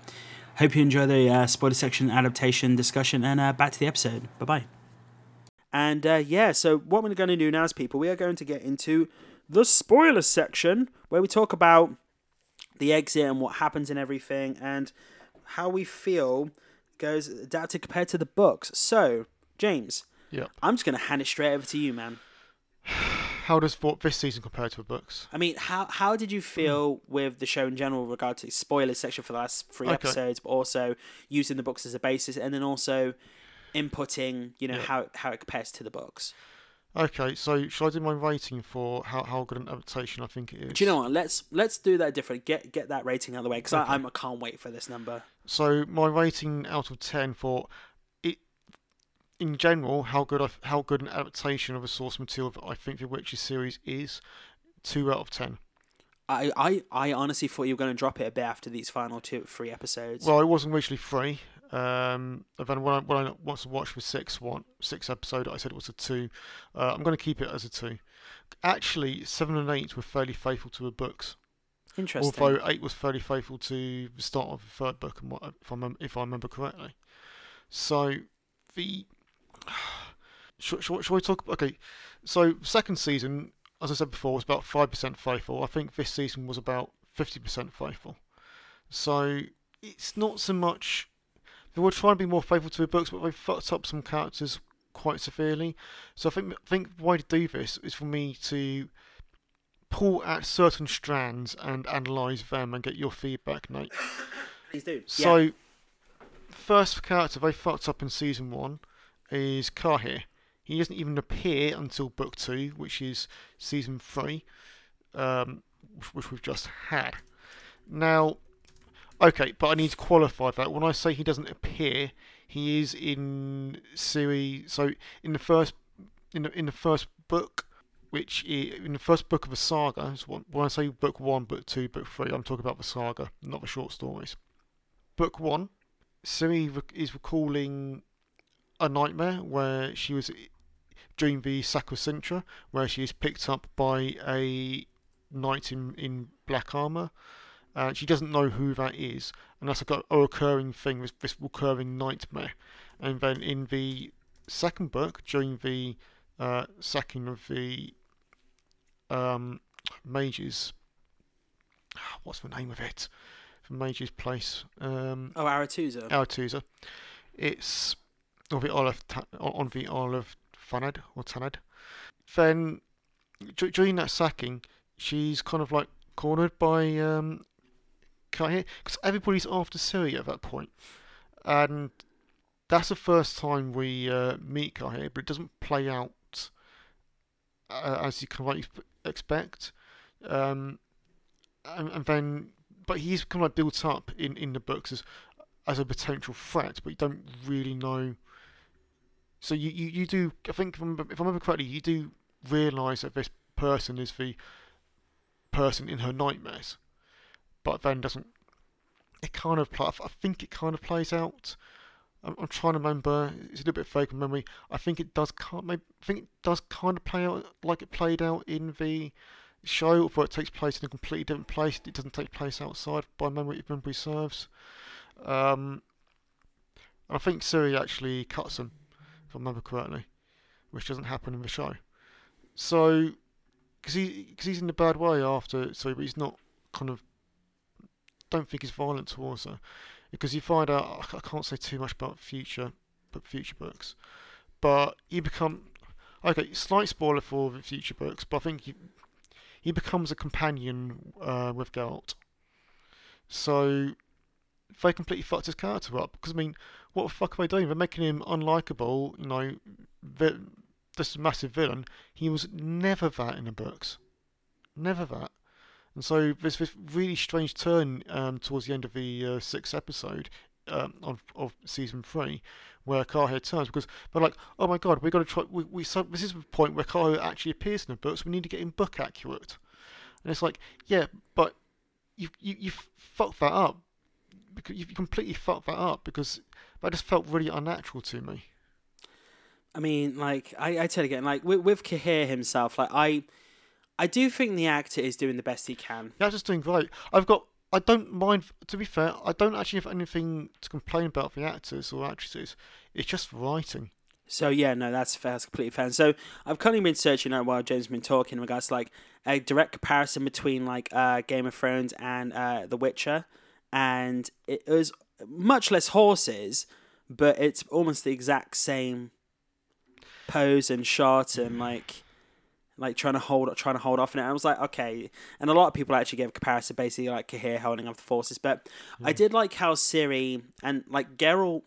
hope you enjoy the uh, spoiler section adaptation discussion, and uh, back to the episode. Bye bye. And uh, yeah, so what we're going to do now is, people, we are going to get into the spoiler section where we talk about the exit and what happens and everything and how we feel goes adapted compared to the books. So, James, yeah, I'm just going to hand it straight over to you, man. How does this season compare to the books? I mean, how how did you feel with the show in general with regard to spoiler section for the last three Okay. episodes, but also using the books as a basis and then also inputting, you know, Yeah. how how it compares to the books. Okay, so should I do my rating for how, how good an adaptation I think it is? Do you know what? Let's let's do that different. Get get that rating out of the way because Okay. I'm I can't wait for this number. So my rating out of ten for it, in general, how good I, how good an adaptation of a source material that I think the Witcher series is, two out of ten. I, I, I honestly thought you were going to drop it a bit after these final two, three episodes. Well, it wasn't originally three. Um, and then when I, I once I watched the six one six episode, I said it was a two. Uh, I'm going to keep it as a two. Actually, seven and eight were fairly faithful to the books. Interesting. Although eight was fairly faithful to the start of the third book, and what if I remember, if I remember correctly. So the shall, shall, shall we talk? Okay, so second season, as I said before, was about five percent faithful. I think this season was about fifty percent faithful. So it's not so much they were trying to be more faithful to the books, but they fucked up some characters quite severely. So I think I think why to do this is for me to pull at certain strands and analyse them and get your feedback, Nate. Please do. So, yeah. first character they fucked up in season one is Cahir. He doesn't even appear until book two, which is season three, um, which we've just had. Now, okay, but I need to qualify that. When I say he doesn't appear, he is in series. So in the first, in the in the first book, which i in the first book of a saga. When I say book one, book two, book three, I'm talking about the saga, not the short stories. Book one, Ciri is recalling a nightmare where she was during the sack of Cintra, where she is picked up by a knight in, in black armour. Uh, she doesn't know who that is, and that's like a, recurring thing, this, this recurring nightmare. And then in the second book, during the uh, sacking of the um, mages, what's the name of it? The mages' place. Um, oh, Aretuza. Aretuza. It's on the Isle of on the Isle of Thanad or Tanad. Then during that sacking, she's kind of like cornered by um, Cahir because everybody's after Ciri at that point, and that's the first time we uh, meet Cahir, but it doesn't play out uh, as you can like expect. Um, and, and then, but he's kind of like built up in, in the books as as a potential threat, but you don't really know. So you, you, you do, I think, if, I'm, if I remember correctly, you do realise that this person is the person in her nightmares, but then doesn't. It kind of, I think it kind of plays out. I'm, I'm trying to remember. It's a little bit vague memory. I think it does. Maybe, I think it does kind of play out like it played out in the show, although it takes place in a completely different place. It doesn't take place outside by memory if memory serves. Um, I think Ciri actually cuts him, if I remember correctly, which doesn't happen in the show. So, because he, cause he's in a bad way after, so he's not kind of, don't think he's violent towards her. Because you find out, I can't say too much about future, but future books, but you become, okay, slight spoiler for the future books, but I think he, he becomes a companion uh, with Geralt. So, they completely fucked his character up. Because I mean, what the fuck are they doing? They're making him unlikable. You know, this massive villain. He was never that in the books, never that. And so there's this really strange turn um, towards the end of the uh, sixth episode um, of of season three, where Cahir turns because they're like, oh my god, we've got to try. We, we so this is the point where Cahir actually appears in the books. We need to get him book accurate. And it's like, yeah, but you you you fucked that up because you completely fucked that up because that just felt really unnatural to me. I mean, like I, I tell again, like with, with Cahir himself, like I, I do think the actor is doing the best he can. Yeah, just doing great. I've got. I don't mind. To be fair, I don't actually have anything to complain about the actors or actresses. It's just writing. So yeah, no, that's fair. That's completely fair. So I've kind of been searching out while James has been talking in regards to like a direct comparison between like uh, Game of Thrones and uh, The Witcher, and it was much less horses, but it's almost the exact same pose and shot and like like trying to hold trying to hold off it. I was like, okay. And a lot of people actually gave a comparison basically like Cahir holding up the forces. But I did like how Ciri and like Geralt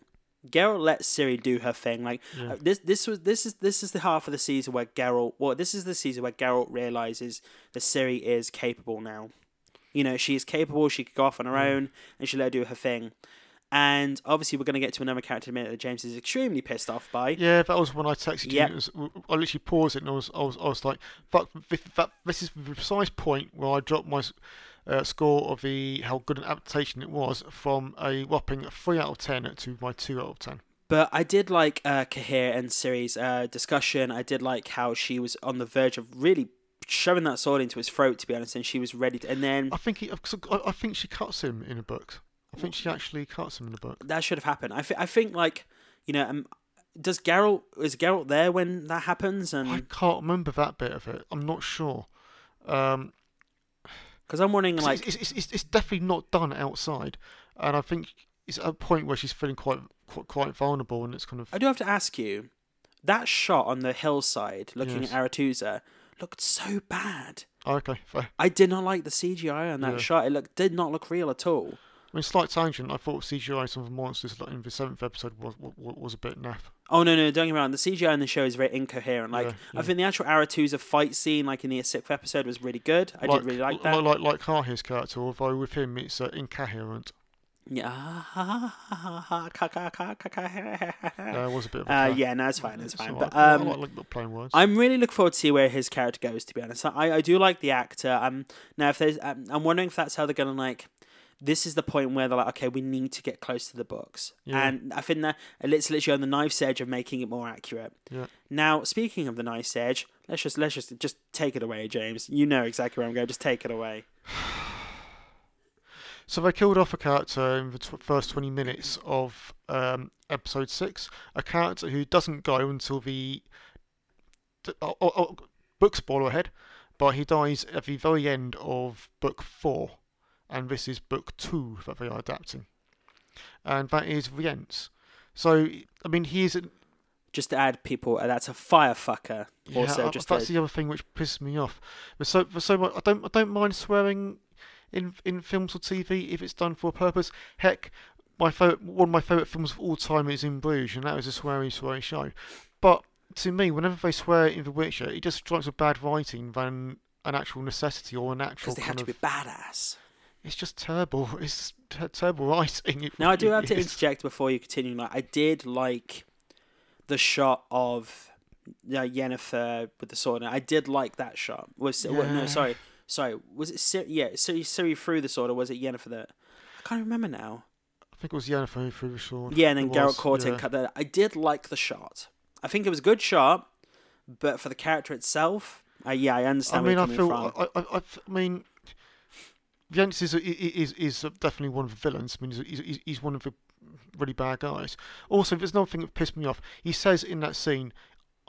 Geralt let Ciri do her thing. Like Yeah. uh, this this was this is this is the half of the season where Geralt well, this is the season where Geralt realizes that Ciri is capable now. You know, she is capable, she could go off on her own and she let her do her thing. And obviously we're gonna get to another character in a minute that James is extremely pissed off by. Yeah, that was when I texted Yep. you. Was, I literally paused it and I was, I was, I was like, "Fuck!" This, that, this is the precise point where I dropped my uh, score of the how good an adaptation it was from a whopping three out of ten to my two out of ten. But I did like uh, Cahir and Ciri's uh, discussion. I did like how she was on the verge of really shoving that sword into his throat, to be honest, and she was ready to. And then I think he, I think she cuts him in a book. I think she actually cuts him in the book. that should have happened. I, th- I think, like, you know, um, does Geralt, is Geralt there when that happens? And I can't remember that bit of it. I'm not sure. Um, Because I'm wondering, like, it's, it's, it's, it's definitely not done outside, and I think it's at a point where she's feeling quite quite, quite vulnerable, and it's kind of I do have to ask you, that shot on the hillside looking Yes. at Aretuza looked so bad. Oh, okay, fair. I did not like the CGI on that Yeah. shot. It looked did not look real at all. I mean, slight tangent. I thought CGI some of the monsters like, in the seventh episode was was, was a bit naff. Oh no, no, don't get me wrong. The CGI in the show is very incoherent. Like Yeah, I yeah. think the actual Aretuza fight scene, like in the sixth episode, was really good. I did really like that. Like like, like Cahir's character, although with him it's uh, incoherent. Yeah. Yeah, it was a bit of a Uh, yeah, no, it's fine, it's It's fine. But I um, like, like, like words. I'm really looking forward to see where his character goes. To be honest, I, I do like the actor. Um, now if there's, um, I'm wondering if that's how they're gonna like. This is the point where they're like, okay, we need to get close to the books, Yeah. and I think that it's literally on the knife's edge of making it more accurate. Yeah. Now, speaking of the knife's edge, let's just let's just just take it away, James. You know exactly where I'm going. Just take it away. So they killed off a character in the first 20 minutes of um, episode 6. A character who doesn't go until the. Oh, oh, oh, book spoiler ahead, but he dies at the very end of book 4. And this is book 2 that they are adapting. And that is Rience. So, I mean, he is. an- Just to add, people, uh, that's a firefucker. Yeah, also, I- just that's to, the other thing which pisses me off. There's so, there's so much, I don't, I don't mind swearing in in films or TV if it's done for a purpose. Heck, my favorite, one of my favorite films of all time is In Bruges, and that was a sweary, sweary show. But to me, whenever they swear in The Witcher, it just strikes a bad writing than an actual necessity or an actual because they have to of. be badass. It's just terrible. It's ter- terrible writing. It Now I do really have to interject before you continue. Like I did like the shot of uh, Yennefer with the sword. I did like that shot. Was well, no, sorry, sorry. Was it Ciri? Yeah, Ciri, Ciri threw the sword, or was it Yennefer that? I can't remember now. I think it was Yennefer who threw the sword. Yeah, and then Geralt caught yeah. cut that. I did like the shot. I think it was a good shot, but for the character itself, uh, yeah, I I understand mean, where I feel. I, I, I, I mean, Rience is, is is definitely one of the villains. I mean, he's, he's, he's one of the really bad guys. Also, there's another thing that pissed me off. He says in that scene,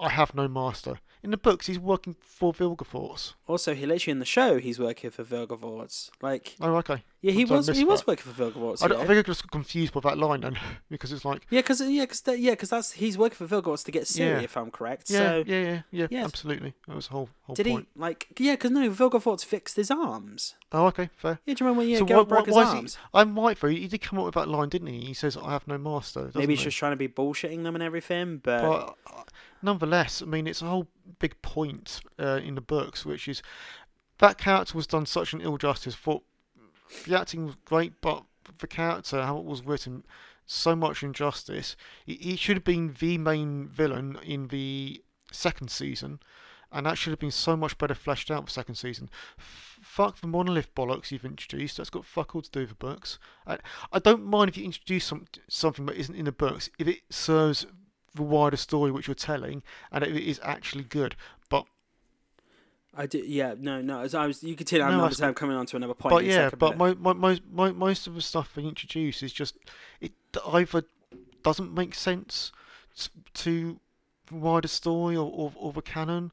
"I have no master." In the books, he's working for Vilgefortz. Also, he literally in the show, he's working for Vilgefortz. Like, Oh, okay. yeah, he was he missed was working for Vilgefortz. I, don't- I think I just confused by that line then, because it's like, Yeah, because yeah, cause that, yeah, 'cause that's he's working for Vilgefortz to get Ciri, Yeah. if I'm correct. yeah, so yeah, yeah, yeah, yes. absolutely. That was the whole whole did point. he like yeah? Because no, Vilgefortz fixed his arms. Oh, okay, fair. Yeah, do you remember when yeah, So Geralt why- broke why- his is he- arms? I'm right for he did come up with that line, didn't he? He says, "I have no master." Maybe he's he? just trying to be bullshitting them and everything, but, But uh, nonetheless, I mean, it's a whole big point uh, in the books, which is that character was done such an ill justice. For the acting was great, but the character, how it was written, so much injustice. He, he should have been the main villain in the second season, and that should have been so much better fleshed out for second season. Fuck the monolith bollocks you've introduced. That's got fuck all to do with the books. I, I don't mind if you introduce some, something that isn't in the books if it serves the wider story which you're telling and it is actually good. But I did. Yeah, no, no. As I was, you continue. I'm No, obviously that's- I'm coming on to another point. but yeah, but my, my, my, my, most of the stuff they introduce is just it either doesn't make sense to the wider story or, or, or the canon.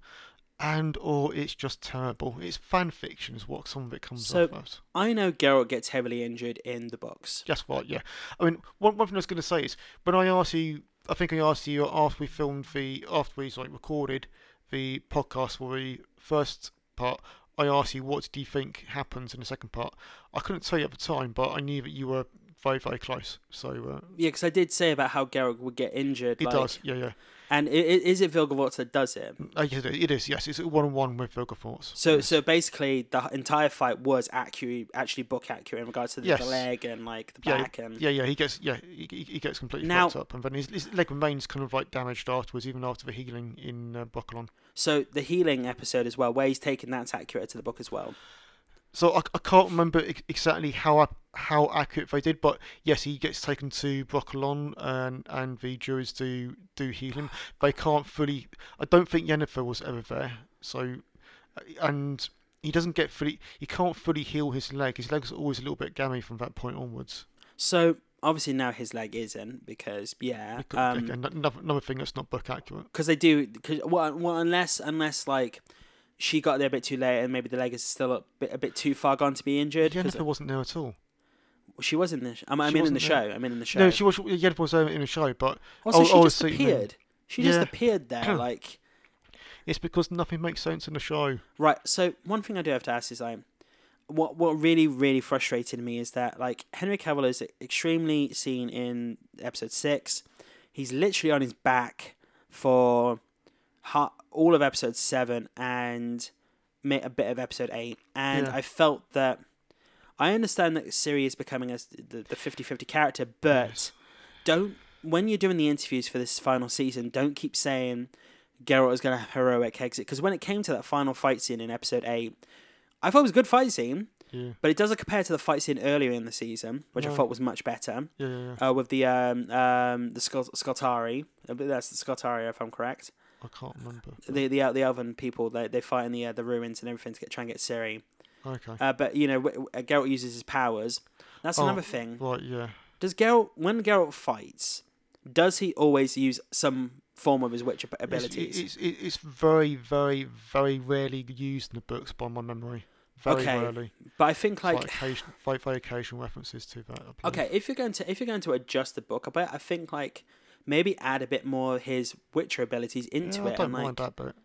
And or it's just terrible. It's fan fiction, is what some of it comes So- off as. I know Geralt gets heavily injured in the books. Just right, yeah. I mean, one, one thing I was going to say is when I asked you, I think I asked you after we filmed the, after we like recorded the podcast for the first part, I asked you what do you think happens in the second part. I couldn't tell you at the time, but I knew that you were very, very close. So uh, Yeah, because I did say about how Garrick would get injured. it like, does, yeah, yeah. And is it Vilgefortz that does it? Uh, yes, it is, yes. It's a one-on-one with Vilgefortz. So, yes. so basically, the entire fight was accurate, actually book accurate in regards to the, Yes. leg and like the Yeah, back and Yeah, yeah, he gets yeah, he, he gets completely Now- fucked up, and then his, his leg remains kind of like damaged afterwards, even after the healing in uh, Brokilon. so the healing episode as well, where he's taken that's accurate to the book as well. So I, I can't remember exactly how ac- how accurate they did, but yes, he gets taken to Brokilon and and the Druids do do heal him. They can't fully. I don't think Yennefer was ever there. So, uh, and he doesn't get fully. He can't fully heal his leg. His leg's always a little bit gammy from that point onwards. So obviously now his leg isn't because yeah, um, another, another thing that's not book accurate. because they do because well, well unless unless like she got there a bit too late and maybe the leg is still a bit a bit too far gone to be injured. Yennefer wasn't there at all. she was in the. sh- I mean, I She mean in the there. show. I mean in the show. No, she was. Yennefer was in the show, but also, oh, she oh, just see what you mean. appeared. She just appeared there, like It's because nothing makes sense in the show. right. So one thing I do have to ask is like, what what really really frustrated me is that like Henry Cavill is extremely seen in episode six. He's literally on his back for all of episode seven and a bit of episode eight, and Yeah. I felt that. I understand that Ciri is becoming a, the, the 50-50 character, but Yes. don't when you're doing the interviews for this final season, don't keep saying Geralt is going to have heroic exit because when it came to that final fight scene in episode eight, I thought it was a good fight scene, Yeah, but it doesn't compare to the fight scene earlier in the season, which I thought was much better. yeah, yeah. yeah. Uh, with the um um the Scot- Scotari, that's the Scotari if I'm correct. I can't remember. The the the elven people they they fight in the uh, the ruins and everything to get try and get Ciri. Okay. Uh, but you know Geralt uses his powers. That's Oh. another thing. right. Yeah. Does Geralt when Geralt fights, does he always use some form of his witch abilities? it's, it's, it's very, very, very rarely used in the books by my memory. Very Okay, rarely. but I think like, occasion, very, very occasional references to that. Okay, if you're going to if you're going to adjust the book a bit, I think like maybe add a bit more of his Witcher abilities into yeah, I it. don't and, mind that bit.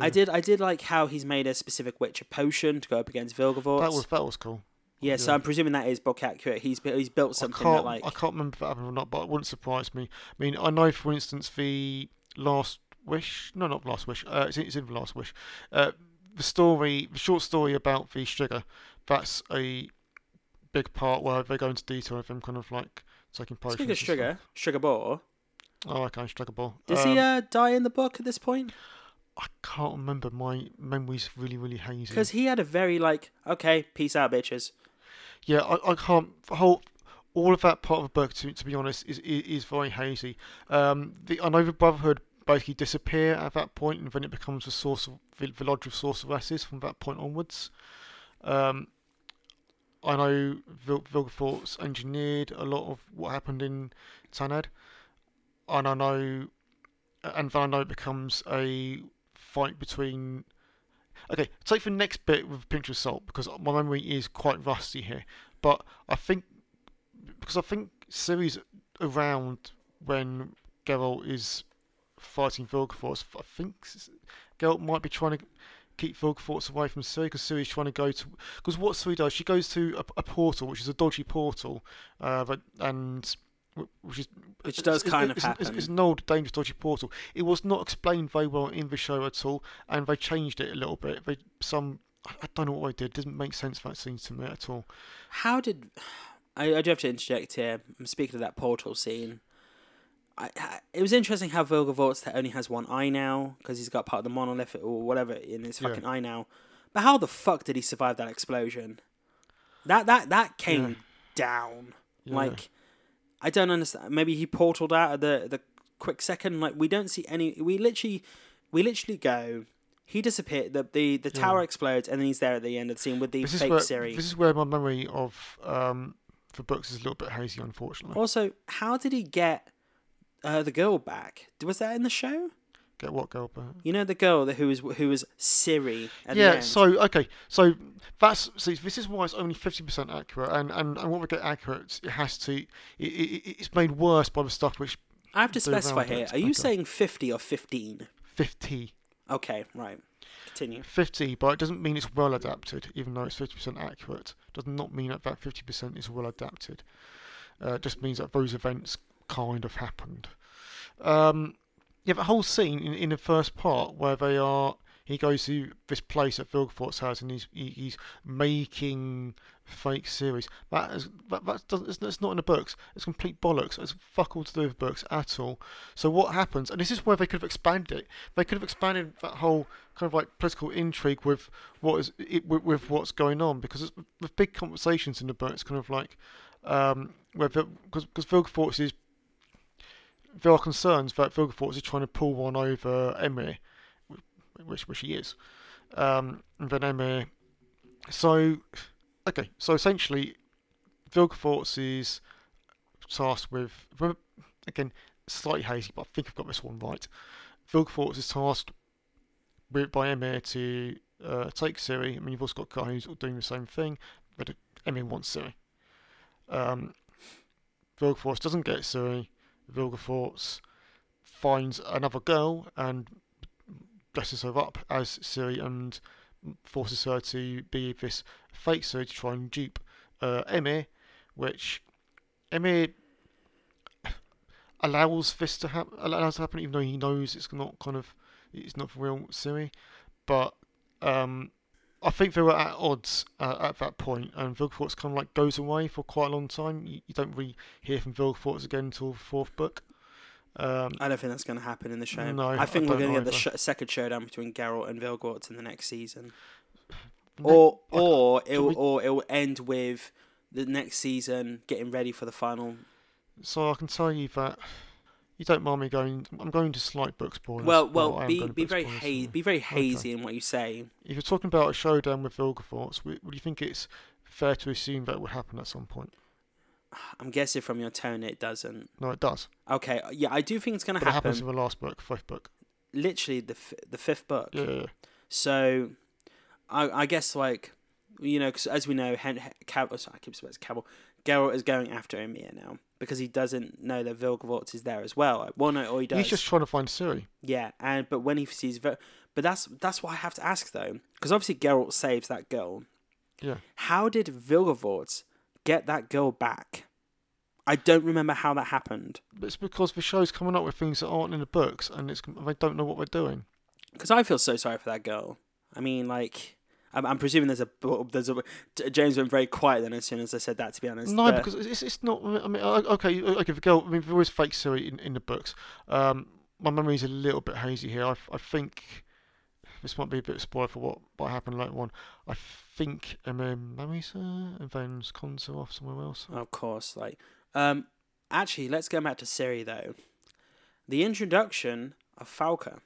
I did I did like how he's made a specific Witcher potion to go up against Vilgefortz. That was that was cool. yeah, so. I'm presuming that is book accurate. He's he's built something that like I can't remember if that happened or not, but it wouldn't surprise me. I mean, I know for instance the Last Wish. No, not Last Wish. Uh, it's, in- it's in the Last Wish. Uh, the story, the short story about the sugar. That's a big part where they go into detail of him kind of like taking potions. speaking of sugar, Stregobor. Oh, okay, Stregobor. Does Um, he uh, die in the book at this point? I can't remember. My memory's really, really hazy. Because he had a very like okay, peace out, bitches. Yeah, I, I can't. Whole, all of that part of the book, to, to be honest, is is, is very hazy. Um, the I know the Brotherhood basically disappear at that point, and then it becomes the source of the, the Lodge of Sorceresses from that point onwards. Um, I know Vil- Vilgefortz engineered a lot of what happened in Tanad, and I know, and then I know it becomes a fight between Okay, take the next bit with a pinch of salt because my memory is quite rusty here. But I think because I think Ciri's around when Geralt is fighting Vilgefortz. I think Geralt might be trying to keep Vilgefortz away from Ciri because Ciri's trying to go to because what Ciri does, she goes to a, a portal which is a dodgy portal, uh, but and which is Which uh, it's- does kind of it's, it's, happen. it's an old dangerous dodgy portal. It was not explained very well in the show at all, and they changed it a little bit. They some I don't know what they did. It doesn't make sense that scene to me at all. How did I? I do have to interject here. I'm speaking of that portal scene. I, I, it was interesting how Vilgefortz that only has one eye now because he's got part of the monolith or whatever in his Yeah. fucking eye now. But how the fuck did he survive that explosion? That that that came Yeah. down. Yeah. Like I don't understand. Maybe he portaled out at the the quick second. Like we don't see any. We literally we literally go. He disappeared. The the, the Yeah. tower explodes, and then he's there at the end of the scene with the this fake where Ciri. this is where my memory of um the books is a little bit hazy, unfortunately. Also, how did he get uh, the girl back? Was that in the show? Get what girl? But You know the girl that who was who was Ciri. Yeah. So okay. So that's see. This is why it's only fifty percent accurate, and and and what we get accurate, it has to. It, it, it's made worse by the stuff which I have to specify here. Are you Okay. saying fifty or fifteen? fifty. Okay, right. Continue. 50, but it doesn't mean it's well adapted, even though it's 50% accurate. Does not mean that that 50% is well adapted. Uh, it just means that those events kind of happened. Um, yeah, the whole scene in, in the first part where they are, he goes to this place at Vilgefortz house and he's he, he's making fake series. That is that that's, doesn't, it's, it's not in the books. It's complete bollocks. It's fuck all to do with books at all. So what happens? And this is where they could have expanded it. They could have expanded that whole kind of like political intrigue with what is it, with, with what's going on because it's, with big conversations in the book, it's kind of like um, where because because is there are concerns that Vilgefortz is trying to pull one over Emhyr, which which he is, um, and then Emhyr. So, okay, so essentially, Vilgefortz is tasked with again slightly hazy, but I think I've got this one right. Vilgefortz is tasked with by Emhyr to uh, take Ciri. I mean, you've also got Guy who's doing the same thing, but Emhyr wants Ciri. Um, Vilgefortz doesn't get Ciri. Vilgefortz finds another girl and dresses her up as Ciri and forces her to be this fake Ciri to try and dupe uh, Emhyr, which Emhyr allows this to happen. Allows to happen, even though he knows it's not kind of it's not real Ciri. But um, I think they were at odds uh, at that point, and Vilgefortz kind of like goes away for quite a long time. You, you don't really hear from Vilgefortz again until the fourth book. Um, I don't think that's going to happen in the show. No, I think I we're going to get the sh- second showdown between Geralt and Vilgefortz in the next season, or or it will, or it will end with the next season getting ready for the final. so I can tell you that you don't mind me going. I'm going to slight book spoilers. Well, well, am be be very spoilers, hazy, be very hazy in what you say. If you're talking about a showdown with Vilgefortz, would you think it's fair to assume that would happen at some point? I'm guessing from your tone it doesn't. No, it does. Okay, uh, yeah, I do think it's going to it happens happen. in the last book, fifth book. Literally the f- the fifth book. Yeah, yeah, yeah. So, I I guess like you know, 'cause as we know, Hen- Hen- Cab- oh, sorry, I keep saying it's Cabell. Geralt is going after Emhyr now because he doesn't know that Vilgefortz is there as well. Well, no, or he does. He's just trying to find Ciri. Yeah, and but when he sees, Vil- but that's that's what I have to ask though, because obviously Geralt saves that girl. Yeah. How did Vilgefortz get that girl back? I don't remember how that happened it's because the show's coming up with things that aren't in the books, and it's they don't know what they're doing. because I feel so sorry for that girl. I mean, like. I'm, I'm presuming there's a there's a James went very quiet then as soon as I said that. To be honest, No, but- because it's it's not. I mean, okay, okay. The girl. I mean, there was fake Ciri in, in the books. Um, my memory's a little bit hazy here. I, I think this might be a bit of spoiler for what what happened later on. I think marries her and then cons off somewhere else. Of course, like um actually let's go back to Ciri though. The introduction of Falka.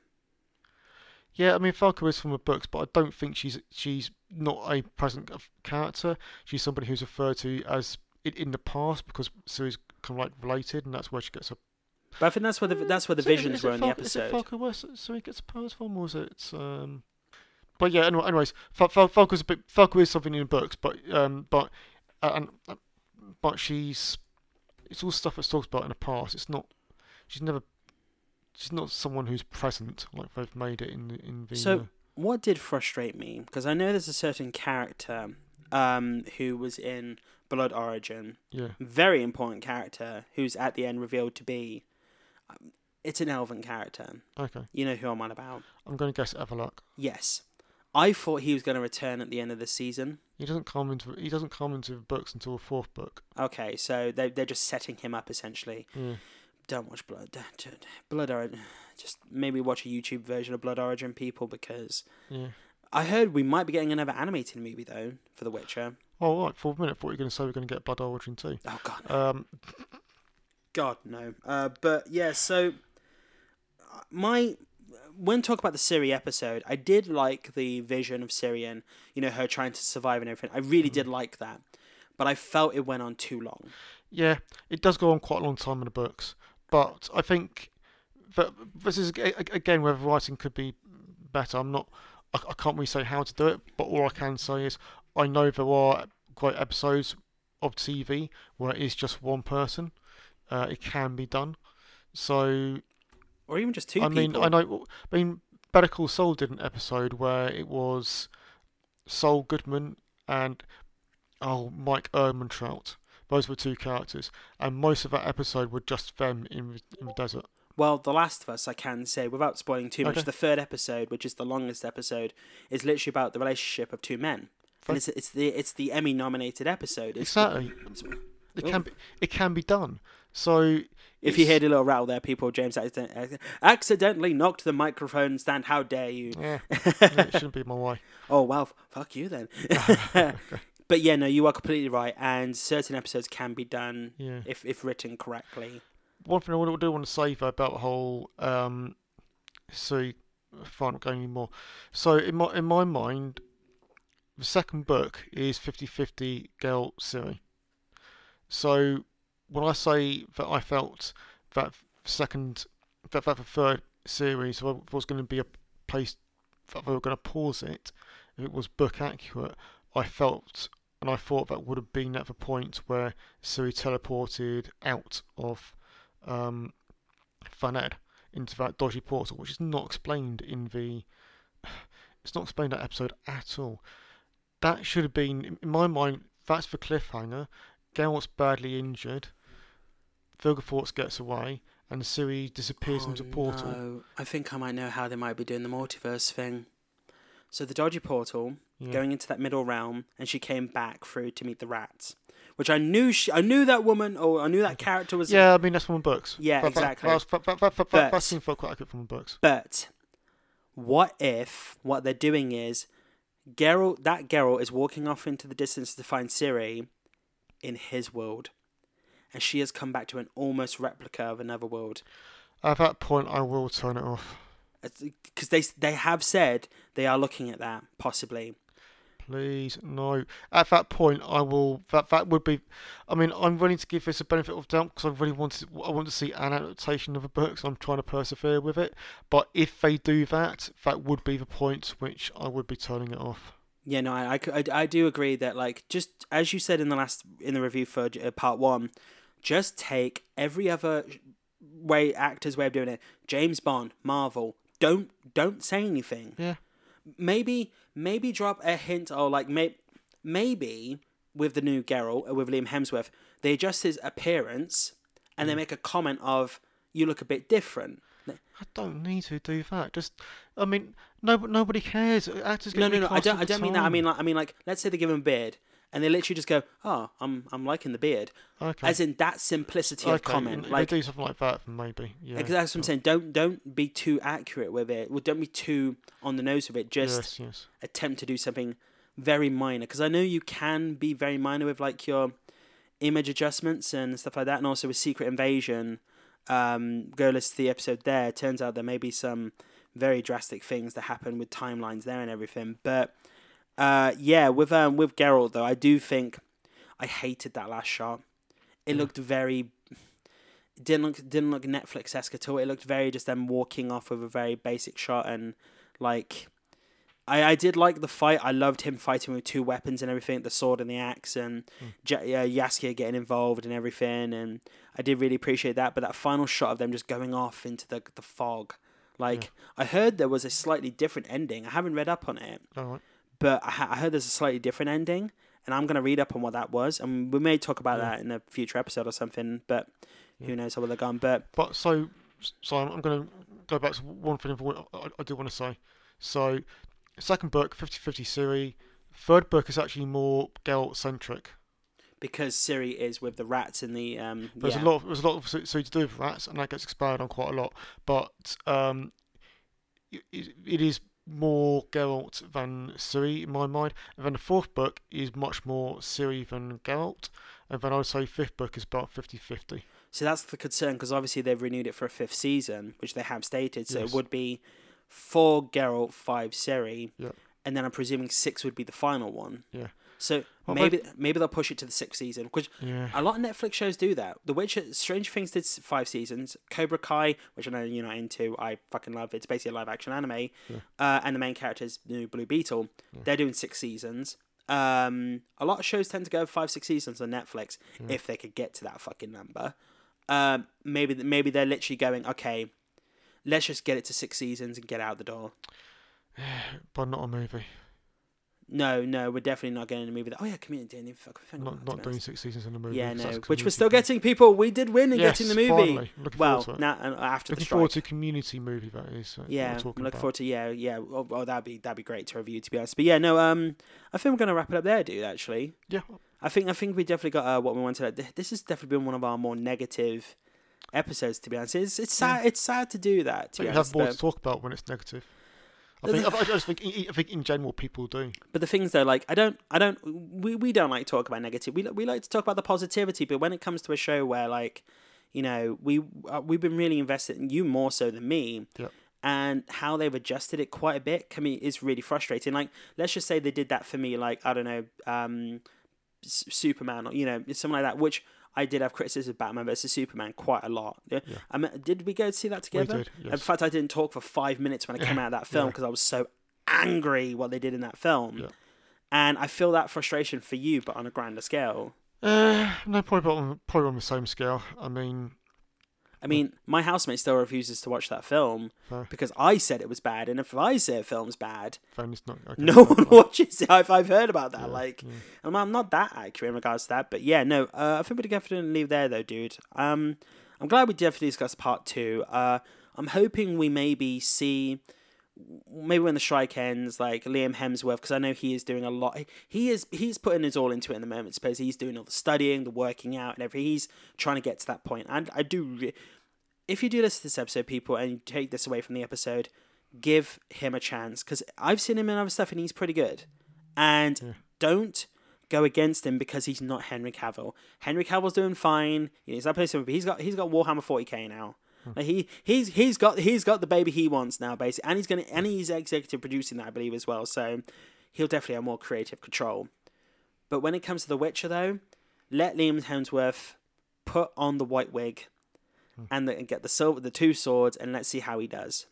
Yeah, I mean Falco is from the books, but I don't think she's she's not a present character. She's somebody who's referred to as in, in the past because Ciri's kind of like related, and that's where she gets her. But I think that's where the that's where the So is visions were in the Fal- Is it episode. Falco where Ciri gets powers from, or is it? Um... But yeah, anyway, anyways, Fal- Fal- Falco's a bit. Falco is something in the books, but um, but uh, and uh, but she's it's all stuff that's talked about in the past. It's not. She's never. She's not someone who's present like they've made it in the in the. So- What did frustrate me because I know there's a certain character um who was in Blood Origin, yeah. very important character who's at the end revealed to be. Um, it's an elven character. Okay. You know who I'm on about. I'm going to guess Avallac'h. Yes, I thought he was going to return at the end of the season. He doesn't come into he doesn't come into books until the fourth book. Okay, so they they're just setting him up essentially. Yeah. Don't watch Blood. Blood Origin. Just maybe watch a YouTube version of Blood Origin, people, because Yeah. I heard we might be getting another animated movie though for The Witcher. Oh right, for a minute, I thought you were going to say we're going to get Blood Origin too. Oh God, no. Um, God no. Uh, but yeah, so my when talk about the Ciri episode, I did like the vision of Syrian. You know, her trying to survive and everything. I really did like that, but I felt it went on too long. yeah, it does go on quite a long time in the books, but I think that this is again where the writing could be better. I'm not. I, I can't really say how to do it, but all I can say is I know there are great episodes of TV where it is just one person. Uh, it can be done. So Or even just two I mean. I know. I mean, Better Call Saul did an episode where it was Saul Goodman and oh Mike Ehrmantraut. Those were two characters, and most of that episode were just them in the, in the desert. Well, The Last of Us, I can say without spoiling too much. Okay. The third episode, which is the longest episode, is literally about the relationship of two men. And it's, it's the it's the Emmy nominated episode. It's Exactly. It oh. can be. It can be done. So If you heard a little rattle there, people, James accident- accidentally knocked the microphone stand. How dare you? yeah, it shouldn't be my way. Oh well, f- fuck you then. but yeah, no, you are completely right. And certain episodes can be done Yeah. if if written correctly. One thing I would- do want to say though about the whole um, so not going anymore. So in my in my mind, the second book is 50-50 Gale Ciri. So when I say that I felt that second that, that the third series was going to be a place that they were going to pause it if it was book accurate, I felt and I thought that would have been at the point where Ciri teleported out of um, into that dodgy portal, which is not explained in the. It's not explained in that episode at all. That should have been, in my mind, that's the cliffhanger. Geralt's badly injured. Vilgefortz gets away, and Ciri disappears Oh, into portal. no. I think I might know how they might be doing the multiverse thing. So the dodgy portal Yeah. going into that middle realm, and she came back through to meet the rats, which I knew she, I knew that woman, or I knew that character was. Yeah, I mean that's from books. Yeah, that- exactly. That, But- that seemed quite accurate from the books. But what if what they're doing is Geralt that Geralt is walking off into the distance to find Ciri in his world. And she has come back to an almost replica of another world. At that point, I will turn it off. Because they they have said they are looking at that possibly. Please, no. At that point, I will. That that would be. I mean, I'm willing to give this a benefit of doubt because I really wanted. I want to see an adaptation of the book, so I'm trying to persevere with it. But if they do that, that would be the point which I would be turning it off. Yeah, no, I, I, I do agree that like just as you said in the last in the review for uh, part one, just take every other way actor's way of doing it. James Bond, Marvel, don't don't say anything. Yeah. Maybe maybe drop a hint or like may, maybe with the new Geralt uh, with Liam Hemsworth, they adjust his appearance and they make a comment of you look a bit different. I don't need to do that. Just, I mean, no, nobody cares. Actors get No, no, no. I don't. I don't mean that. I mean like. I mean like. Let's say they give him a beard, and they literally just go, "Oh, I'm I'm liking the beard," okay. as in that simplicity of comment. If Like they do something like that, then maybe. Yeah. because that's what I'm saying. Don't don't be too accurate with it. Well, don't be too on the nose with it. Just yes, yes. attempt to do something very minor. Because I know you can be very minor with like your image adjustments and stuff like that, and also with Secret Invasion. Um, go listen to the episode there. Turns out there may be some very drastic things that happen with timelines there and everything. But uh, yeah, with um, with Geralt though, I do think I hated that last shot. It Yeah. looked very. Didn't look didn't look Netflix esque at all. It looked very just them walking off with a very basic shot and like. I, I did like the fight. I loved him fighting with two weapons and everything, the sword and the axe, and Mm. J- uh, Jaskier getting involved and everything. And I did really appreciate that. But that final shot of them just going off into the the fog, like I heard there was a slightly different ending. I haven't read up on it, All right. But I, I heard there's a slightly different ending, and I'm gonna read up on what that was, and we may talk about Yeah. that in a future episode or something. But who knows how they're gone? But But so, so I'm, to go back to one thing I, I, I do want to say. So, second book, 50-50 Ciri. Third book is actually more Geralt centric. because Ciri is with the rats in the um, There's yeah. a lot. Of, there's a lot of so, so to do with rats, and that gets expanded on quite a lot. But um, it, it is more Geralt than Ciri in my mind. And then the fourth book is much more Ciri than Geralt. And then I would say fifth book is about 50-50. So that's the concern because obviously they've renewed it for a fifth season, which they have stated. So Yes. it would be four Geralt, five Ciri, Yeah. and then I'm presuming six would be the final one. Yeah. So Well, maybe maybe they'll push it to the sixth season, which Yeah. a lot of Netflix shows do that. The Witcher, Stranger Things did five seasons. Cobra Kai, which I know you're not into, I fucking love. It's basically a live action anime, Yeah. uh, and the main character is new Blue Beetle. Yeah. They're doing six seasons. Um, a lot of shows tend to go five, six seasons on Netflix if they could get to that fucking number. Um, maybe maybe they're literally going, okay, let's just get it to six seasons and get out the door. But not a movie. No, no, we're definitely not getting a movie that. Oh yeah, Community didn't even fucking Not, not doing six seasons in a movie. Yeah, no, which we're still getting people. We did win in yes, getting the movie. Finally. Looking Well, forward to now uh, after Looking the forward to community movie that is. uh, yeah, I'm looking about. forward to yeah, yeah. Oh, oh, that'd be that'd be great to review to be honest. But yeah, no, um, I think we're gonna wrap it up there, dude. Actually, Yeah, I think I think we definitely got uh, what we wanted. This has definitely been one of our more negative episodes. To be honest, it's it's sad. It's sad to do that. To you honest, have more to talk about when it's negative. I think. I, I just think. I think in general, people do. but the things though, like I don't, I don't, we, we don't like to talk about negative. We we like to talk about the positivity. But when it comes to a show where like, you know, we uh, we've been really invested in you more so than me. Yep. And how they've adjusted it quite a bit, can be is really frustrating. Like, let's just say they did that for me, like I don't know, um, S- Superman or you know something like that, which I did have criticism of Batman versus Superman quite a lot. Yeah. I mean, did we go see that We together? did. In fact, I didn't talk for five minutes when I came out of that film because I was so angry what they did in that film. And I feel that frustration for you, but on a grander scale. Uh, no, probably on, probably on the same scale. I mean, I mean, my housemate still refuses to watch that film Fair. because I said it was bad, and if I say a film's bad, not. Okay, no one watches it. I've, I've heard about that. Yeah, like, yeah. I'm, I'm not that accurate in regards to that, but yeah, no. Uh, I think we definitely leave there though, dude. Um, I'm glad we definitely discussed part two. Uh, I'm hoping we maybe see maybe when the strike ends, like Liam Hemsworth, because I know he is doing a lot. He is he's putting his all into it in the moment. Suppose he's doing all the studying, the working out, and everything. He's trying to get to that point. And I do, if you do listen to this episode, people, and you take this away from the episode, give him a chance because I've seen him in other stuff and he's pretty good. And Yeah. don't go against him because he's not Henry Cavill. Henry Cavill's doing fine. You know, he's not playing but he's got he's got Warhammer 40k now. Hmm. Like he he's he's got he's got the baby he wants now, basically, and he's gonna and he's executive producing that, I believe, as well. So he'll definitely have more creative control. But when it comes to The Witcher, though, let Liam Hemsworth put on the white wig Hmm. and, the, and get the silver, the two swords, and let's see how he does.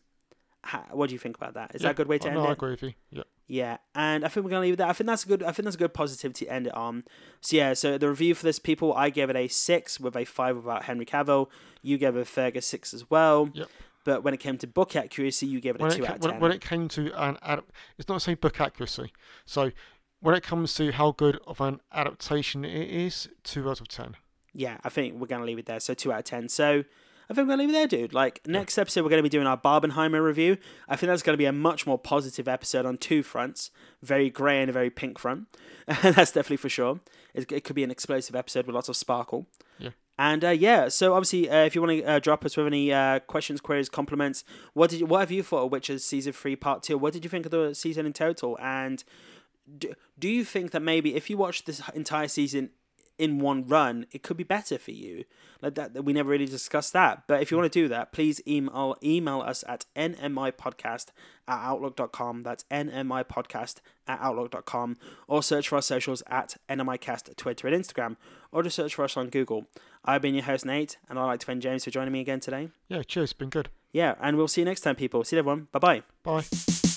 How, what do you think about that? Is that a good way to Oh, end no, I it? agree with you. Yeah. Yeah, and I think we're gonna leave it there. I think that's a good. I think that's a good positivity to end it on. So yeah, so the review for this, people, I gave it a six with a five about Henry Cavill. You gave it a Fergus six as well. Yep. But when it came to book accuracy, you gave it a two it, out of when, ten. when it came to an ad- it's not saying book accuracy. So when it comes to how good of an adaptation it is, two out of ten. Yeah, I think we're gonna leave it there. So two out of ten. So I think we're gonna leave it there, dude. Like next episode, we're gonna be doing our Barbenheimer review. I think that's gonna be a much more positive episode on two fronts, very grey and a very pink front. that's definitely for sure. It, it could be an explosive episode with lots of sparkle. Yeah. And uh, yeah, so obviously, uh, if you want to uh, drop us with any uh, questions, queries, compliments, what did you, what have you thought of Witcher's season three, part two? What did you think of the season in total? And do, do you think that maybe if you watch this entire season in one run, it could be better for you? Like that, we never really discussed that. But if you want to do that, please email email us at nmipodcast at outlook.com. That's nmipodcast at outlook.com. Or search for our socials at nmicast Twitter and Instagram. Or just search for us on Google. I've been your host, Nate, and I'd like to thank James for joining me again today. Yeah, cheers. Been good. Yeah, and we'll see you next time, people. See you, everyone. Bye bye. Bye.